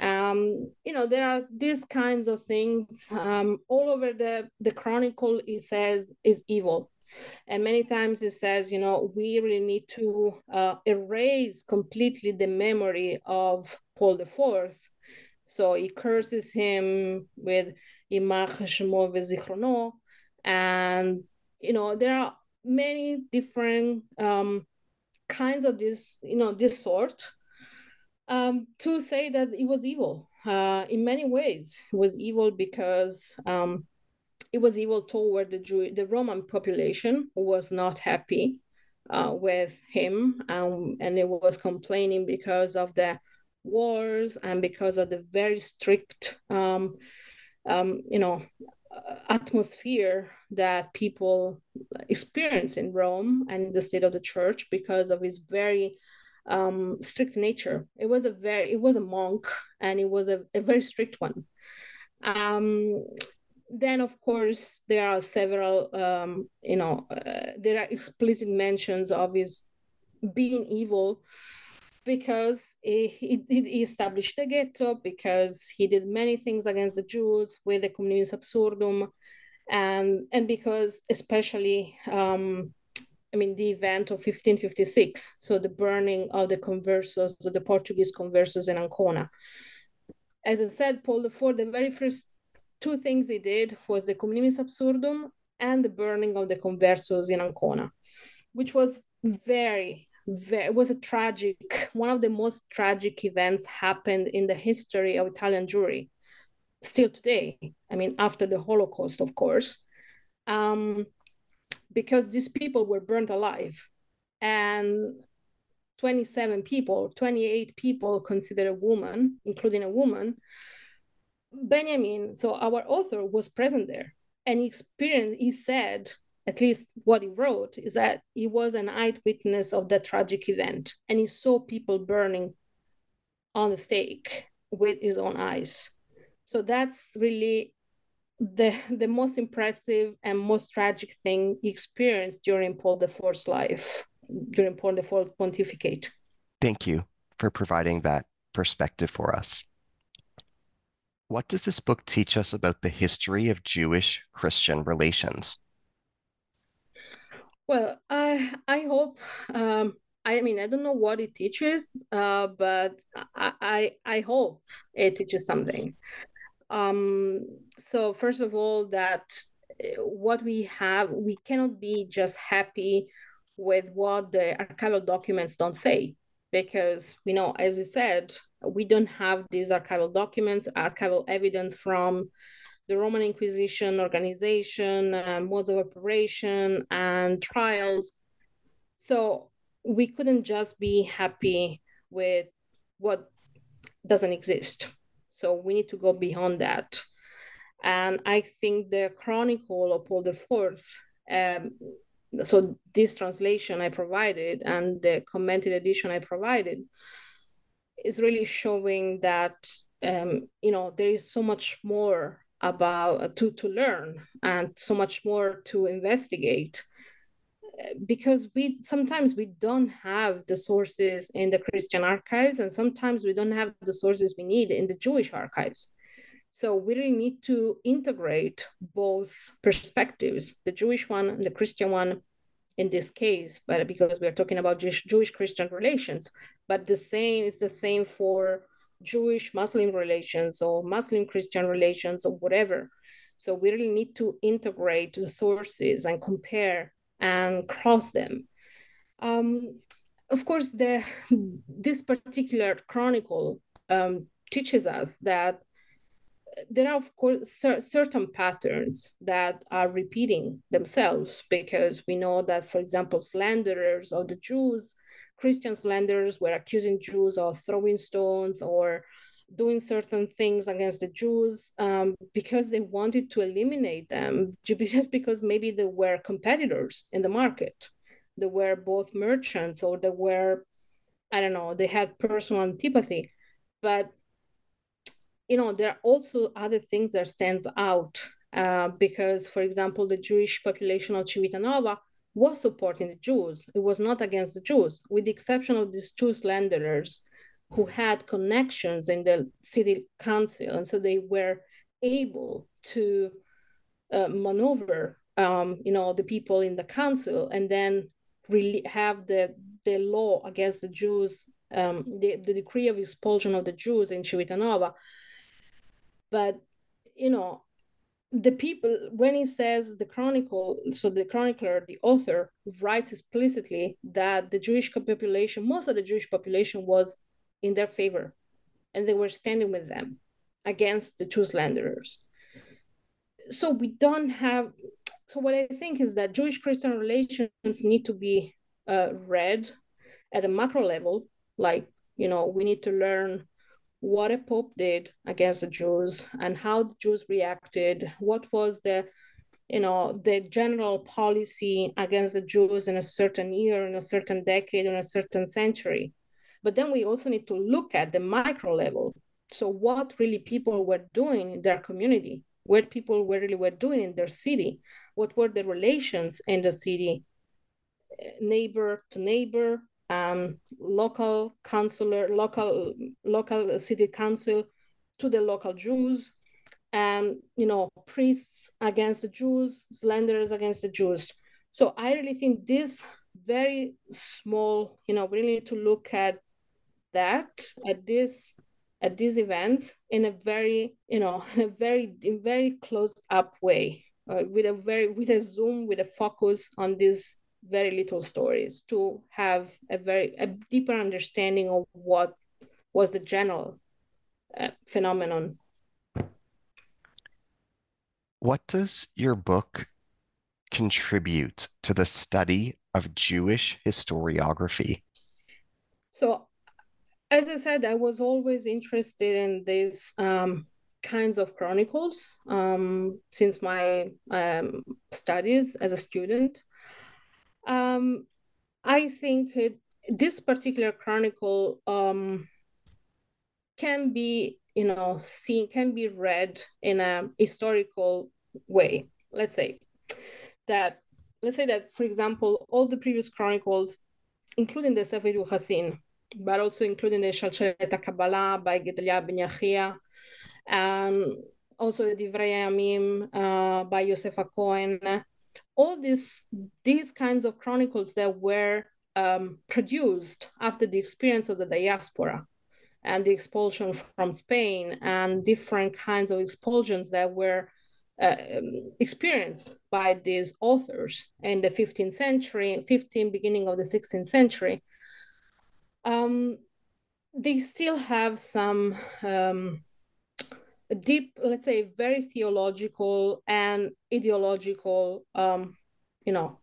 um, you know there are these kinds of things um, all over the the chronicle it says is evil. And many times it says you know we really need to uh, erase completely the memory of paul the fourth. So he curses him with and you know there are many different um, kinds of this you know this sort um, to say that it was evil uh, in many ways. It was evil because um, it was evil toward the Jew, the Roman population who was not happy uh, with him, um, and it was complaining because of the wars and because of the very strict, um, um, you know, atmosphere that people experience in Rome and in the state of the church because of his very um, strict nature. It was a very, it was a monk, and it was a, a very strict one. Um, then, of course, there are several, um, you know, uh, there are explicit mentions of his being evil because he, he, he, established the ghetto, because he did many things against the Jews with the Cum nimis Absurdum, and and because especially um, I mean, the event of 1556, so the burning of the conversos, the Portuguese conversos in Ancona. As I said, Paul IV, the very first two things he did was the Cum nimis Absurdum and the burning of the conversos in Ancona, which was very, very, it was a tragic, one of the most tragic events happened in the history of Italian Jewry. still today. I mean, after the Holocaust, of course, um, because these people were burnt alive. And 27 people, 28 people considered a woman, including a woman. Benjamin, so our author, was present there and he experienced, he said, at least what he wrote, is that he was an eyewitness of that tragic event and he saw people burning on the stake with his own eyes. So that's really the the most impressive and most tragic thing he experienced during Paul IV's life during Paul the Fourth pontificate. Thank you for providing that perspective for us. What does this book teach us about the history of Jewish Christian relations? Well, I I hope um, I mean I don't know what it teaches, uh, but I, I, I hope it teaches something. Um, so first of all, that eh, what we have, we cannot be just happy with what the archival documents don't say. Because you know as you said we don't have these archival documents archival evidence from the roman inquisition organization uh, modes of operation and trials. So we couldn't just be happy with what doesn't exist so we need to go beyond that. And i think the chronicle of paul fourth um, so this translation I provided and the commented edition I provided is really showing that um, you know there is so much more about uh, to to learn and so much more to investigate because we sometimes we don't have the sources in the Christian archives and sometimes we don't have the sources we need in the Jewish archives. So we really need to integrate both perspectives, the Jewish one and the Christian one in this case, but because we're talking about Jewish, Jewish Christian relations, but the same is the same for Jewish Muslim relations or Muslim Christian relations or whatever. So we really need to integrate the sources and compare and cross them. Um, of course, the this particular chronicle um, teaches us that there are of course cer- certain patterns that are repeating themselves because we know that for example slanderers of the jews christian slanderers were accusing jews of throwing stones or doing certain things against the jews um, because they wanted to eliminate them [laughs] just because maybe they were competitors in the market they were both merchants or they were i don't know they had personal antipathy but you know, there are also other things that stands out uh, because, for example, the Jewish population of Civitanova was supporting the Jews. It was not against the Jews, with the exception of these two slanderers who had connections in the city council. And so they were able to uh, maneuver, um, you know, the people in the council and then really have the, the law against the Jews, um, the, the decree of expulsion of the Jews in Civitanova but you know the people when he says the chronicle so the chronicler the author writes explicitly that the jewish population most of the jewish population was in their favor and they were standing with them against the two slanderers so we don't have so what i think is that jewish christian relations need to be uh, read at a macro level like you know we need to learn what a pope did against the Jews and how the Jews reacted, what was the you know the general policy against the Jews in a certain year, in a certain decade, in a certain century. But then we also need to look at the micro level. So what really people were doing in their community, what people were really were doing in their city, what were the relations in the city, neighbor to neighbor, um, local councilor, local local city council to the local Jews, and you know priests against the Jews, slanderers against the Jews. So I really think this very small, you know, we really need to look at that at this at these events in a very, you know, [laughs] in a very in very closed up way, uh, with a very with a zoom, with a focus on these very little stories to have a very a deeper understanding of what was the general uh, phenomenon What does your book contribute to the study of Jewish historiography? So, as I said, I was always interested in these um, kinds of chronicles um, since my um, studies as a student. Um, I think it, this particular chronicle um, can be, you know, seen, can be read in a historical way. Let's say that, let's say that, for example, all the previous chronicles, including the Sefer Yuchasin, but also including the Shalshelet Kabbalah by Gedalia Ben Yachia, um, also the Divrei Yamim uh, by Yosef Cohen. All these these kinds of chronicles that were um, produced after the experience of the diaspora and the expulsion from Spain and different kinds of expulsions that were uh, experienced by these authors in the 15th century, 15 beginning of the 16th century. Um, they still have some um, deep, let's say, very theological and ideological, um, you know,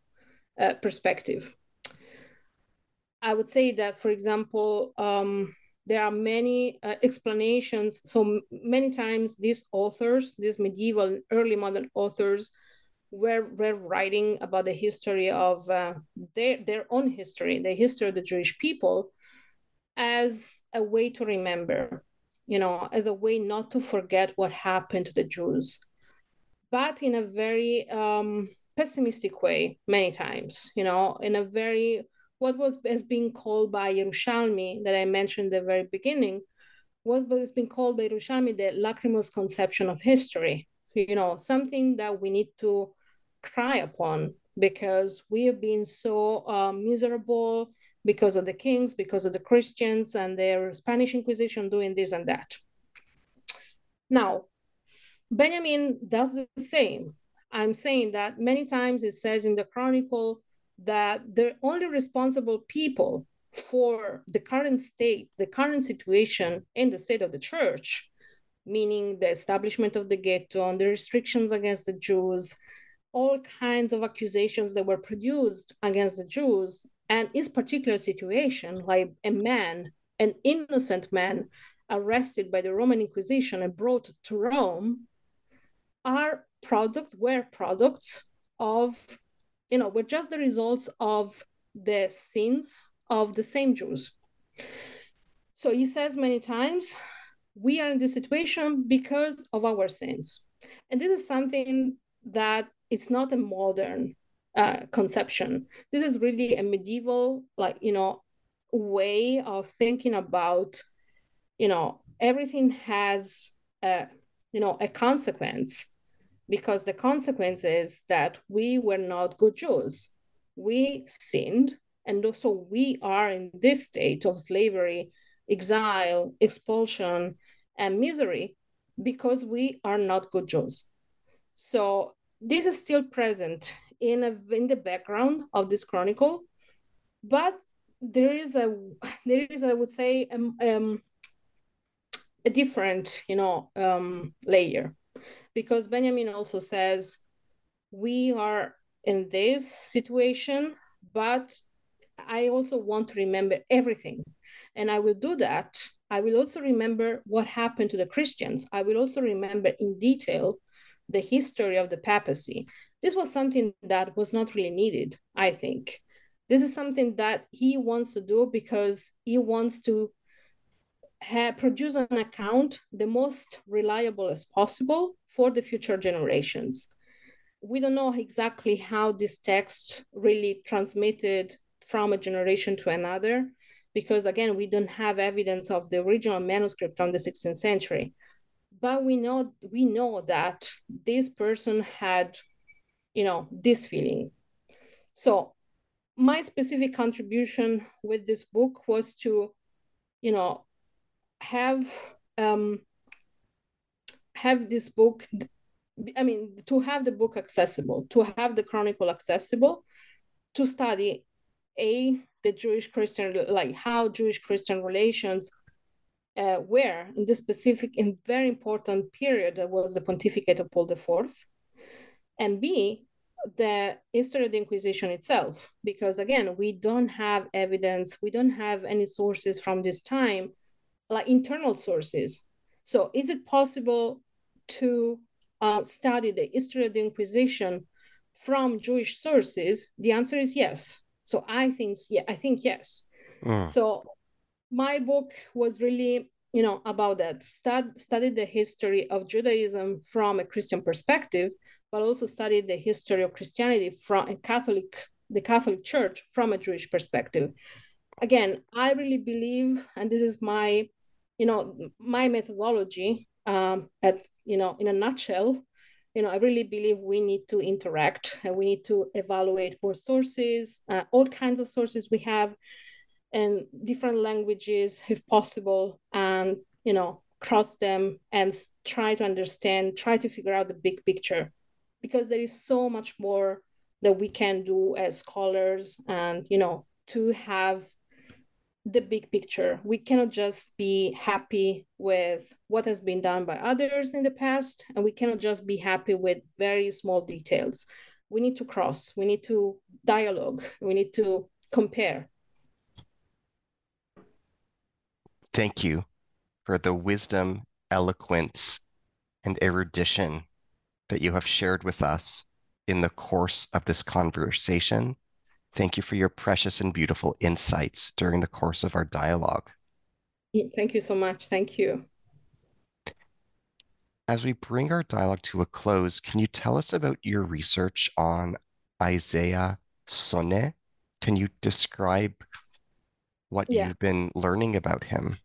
uh, perspective. I would say that, for example, um, there are many uh, explanations. So many times, these authors, these medieval, early modern authors, were, were writing about the history of uh, their, their own history, the history of the Jewish people, as a way to remember you know, as a way not to forget what happened to the Jews, but in a very um, pessimistic way, many times, you know, in a very, what was as being called by Yerushalmi that I mentioned at the very beginning, was what has been called by Yerushalmi the lachrymose conception of history, you know, something that we need to cry upon because we have been so uh, miserable because of the kings, because of the Christians and their Spanish Inquisition doing this and that. Now, Benjamin does the same. I'm saying that many times it says in the Chronicle that the only responsible people for the current state, the current situation in the state of the church, meaning the establishment of the ghetto and the restrictions against the Jews, all kinds of accusations that were produced against the Jews and his particular situation, like a man, an innocent man, arrested by the Roman Inquisition and brought to Rome, are products, were products of, you know, were just the results of the sins of the same Jews. So he says many times, we are in this situation because of our sins. And this is something that it's not a modern uh, conception. This is really a medieval, like, you know, way of thinking about, you know, everything has a, you know, a consequence because the consequence is that we were not good Jews. We sinned, and also we are in this state of slavery, exile, expulsion, and misery because we are not good Jews. So this is still present in a, in the background of this chronicle, but there is a [laughs] there is I would say um, um a different you know um, layer because Benjamin also says we are in this situation, but I also want to remember everything. And I will do that. I will also remember what happened to the Christians. I will also remember in detail the history of the papacy this was something that was not really needed, I think. This is something that he wants to do because he wants to have, produce an account the most reliable as possible for the future generations. We don't know exactly how this text really transmitted from a generation to another, because again, we don't have evidence of the original manuscript from the 16th century. But we know we know that this person had you know this feeling. So my specific contribution with this book was to you know have um have this book i mean to have the book accessible to have the chronicle accessible to study a the jewish christian like how jewish christian relations uh, were in this specific and very important period that was the pontificate of paul iv and B, the history of the Inquisition itself, because again, we don't have evidence, we don't have any sources from this time, like internal sources. So, is it possible to uh, study the history of the Inquisition from Jewish sources? The answer is yes. So, I think yeah, I think yes. Mm. So, my book was really you know about that Stud, studied the history of judaism from a christian perspective but also studied the history of christianity from a catholic the catholic church from a jewish perspective. Again i really believe and this is my you know my methodology um, at you know in a nutshell you know i really believe we need to interact and we need to evaluate more sources uh, all kinds of sources we have and different languages if possible and you know cross them and try to understand try to figure out the big picture. Because there is so much more that we can do as scholars and you know to have the big picture. We cannot just be happy with what has been done by others in the past and we cannot just be happy with very small details. We need to cross. We need to dialogue. We need to compare Thank you for the wisdom, eloquence, and erudition that you have shared with us in the course of this conversation. Thank you for your precious and beautiful insights during the course of our dialogue. Thank you so much. Thank you. As we bring our dialogue to a close, can you tell us about your research on Isaiah Sonne? Can you describe what yeah. you've been learning about him?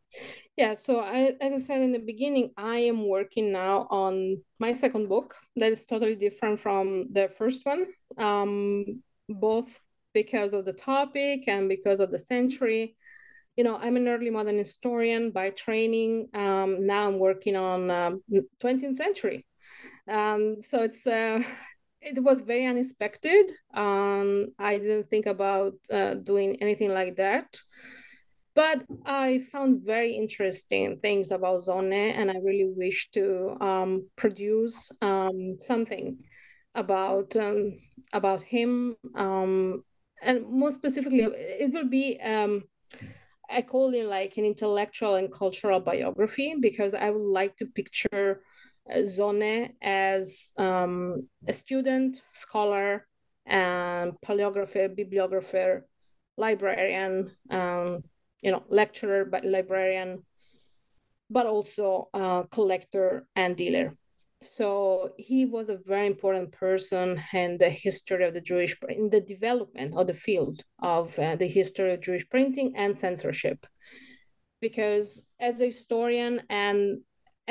Yeah, so I, as I said in the beginning, I am working now on my second book that is totally different from the first one, um, both because of the topic and because of the century. You know, I'm an early modern historian by training. Um, now I'm working on um, 20th century. Um, so it's uh, [laughs] it was very unexpected. Um, I didn't think about uh, doing anything like that. But I found very interesting things about Sonne, and I really wish to um, produce um, something about um, about him, um, and more specifically, it will be um, I call it like an intellectual and cultural biography because I would like to picture uh, Sonne as um, a student, scholar, and paleographer, bibliographer, librarian, um, you know lecturer but librarian but also a collector and dealer. So he was a very important person in the history of the jewish in the development of the field of uh, the history of jewish printing and censorship. Because as a historian and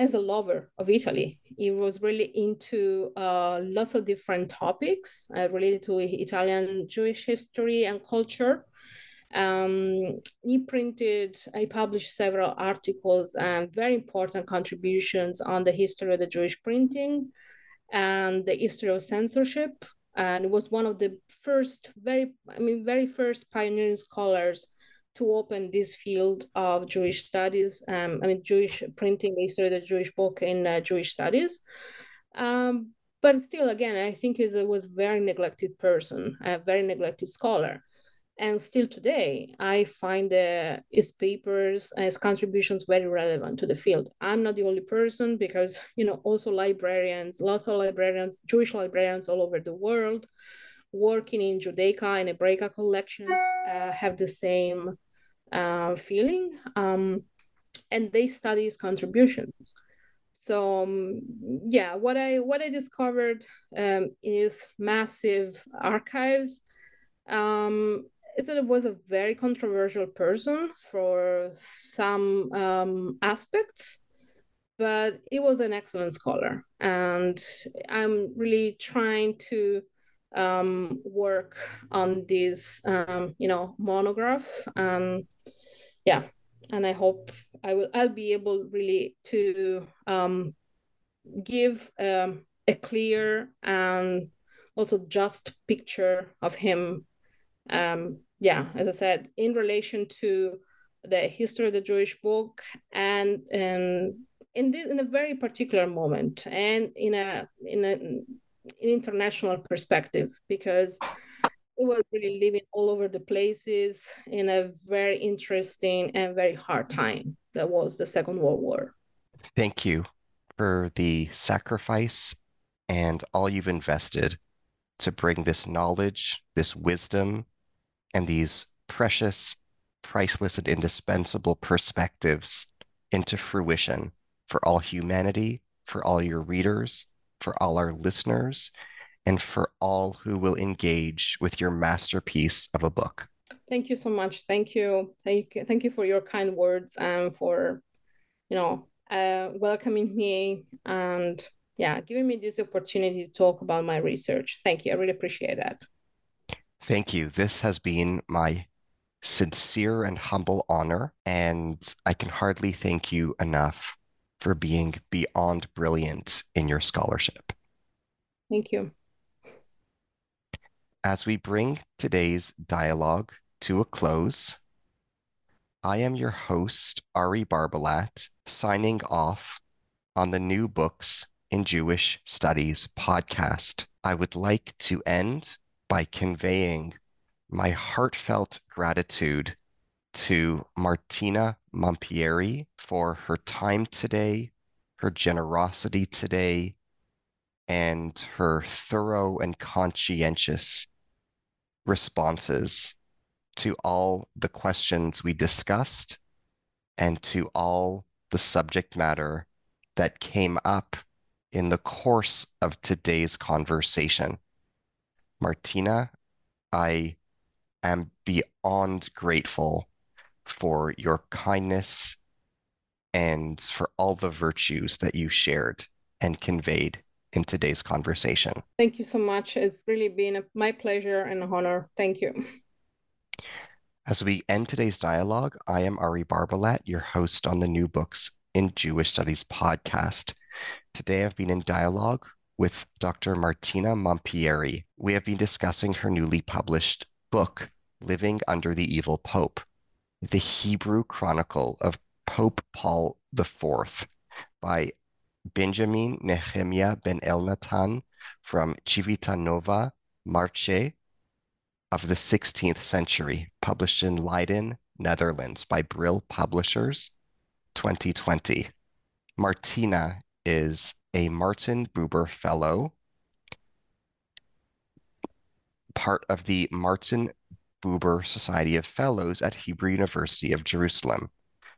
as a lover of italy he was really into uh, lots of different topics uh, related to italian jewish history and culture um, he printed, he published several articles and very important contributions on the history of the Jewish printing and the history of censorship. And was one of the first, very, I mean, very first pioneering scholars to open this field of Jewish studies. Um, I mean, Jewish printing, the history of the Jewish book in uh, Jewish studies. Um, but still, again, I think he was a very neglected person, a very neglected scholar and still today i find uh, his papers his contributions very relevant to the field i'm not the only person because you know also librarians lots of librarians jewish librarians all over the world working in judaica and hebraica collections uh, have the same uh, feeling um, and they study his contributions so um, yeah what i what i discovered um, is massive archives um, it was a very controversial person for some um, aspects, but he was an excellent scholar. And I'm really trying to um, work on this, um, you know, monograph. And yeah, and I hope I will. I'll be able really to um, give um, a clear and also just picture of him um, yeah, as I said, in relation to the history of the Jewish book and and in this in a very particular moment and in a in a international perspective because it was really living all over the places in a very interesting and very hard time that was the Second World War. Thank you for the sacrifice and all you've invested to bring this knowledge, this wisdom, and these precious, priceless, and indispensable perspectives into fruition for all humanity, for all your readers, for all our listeners, and for all who will engage with your masterpiece of a book. Thank you so much. Thank you. Thank you. Thank you for your kind words and for, you know, uh, welcoming me and yeah, giving me this opportunity to talk about my research. Thank you. I really appreciate that. Thank you. This has been my sincere and humble honor, and I can hardly thank you enough for being beyond brilliant in your scholarship. Thank you. As we bring today's dialogue to a close, I am your host, Ari Barbalat, signing off on the New Books in Jewish Studies podcast. I would like to end by conveying my heartfelt gratitude to Martina Mampieri for her time today, her generosity today, and her thorough and conscientious responses to all the questions we discussed and to all the subject matter that came up in the course of today's conversation. Martina, I am beyond grateful for your kindness and for all the virtues that you shared and conveyed in today's conversation. Thank you so much. It's really been a, my pleasure and honor. Thank you. As we end today's dialogue, I am Ari Barbalat, your host on the New Books in Jewish Studies podcast. Today I've been in dialogue with Dr. Martina Mampieri. We have been discussing her newly published book, Living Under the Evil Pope, the Hebrew Chronicle of Pope Paul IV by Benjamin Nehemiah ben Elnathan from Civitanova Marche of the 16th century, published in Leiden, Netherlands by Brill Publishers, 2020. Martina is a Martin Buber Fellow, part of the Martin Buber Society of Fellows at Hebrew University of Jerusalem.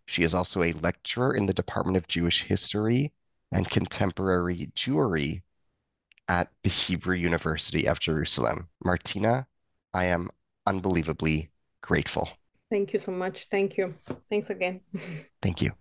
She is also a lecturer in the Department of Jewish History and Contemporary Jewry at the Hebrew University of Jerusalem. Martina, I am unbelievably grateful. Thank you so much. Thank you. Thanks again. [laughs] Thank you.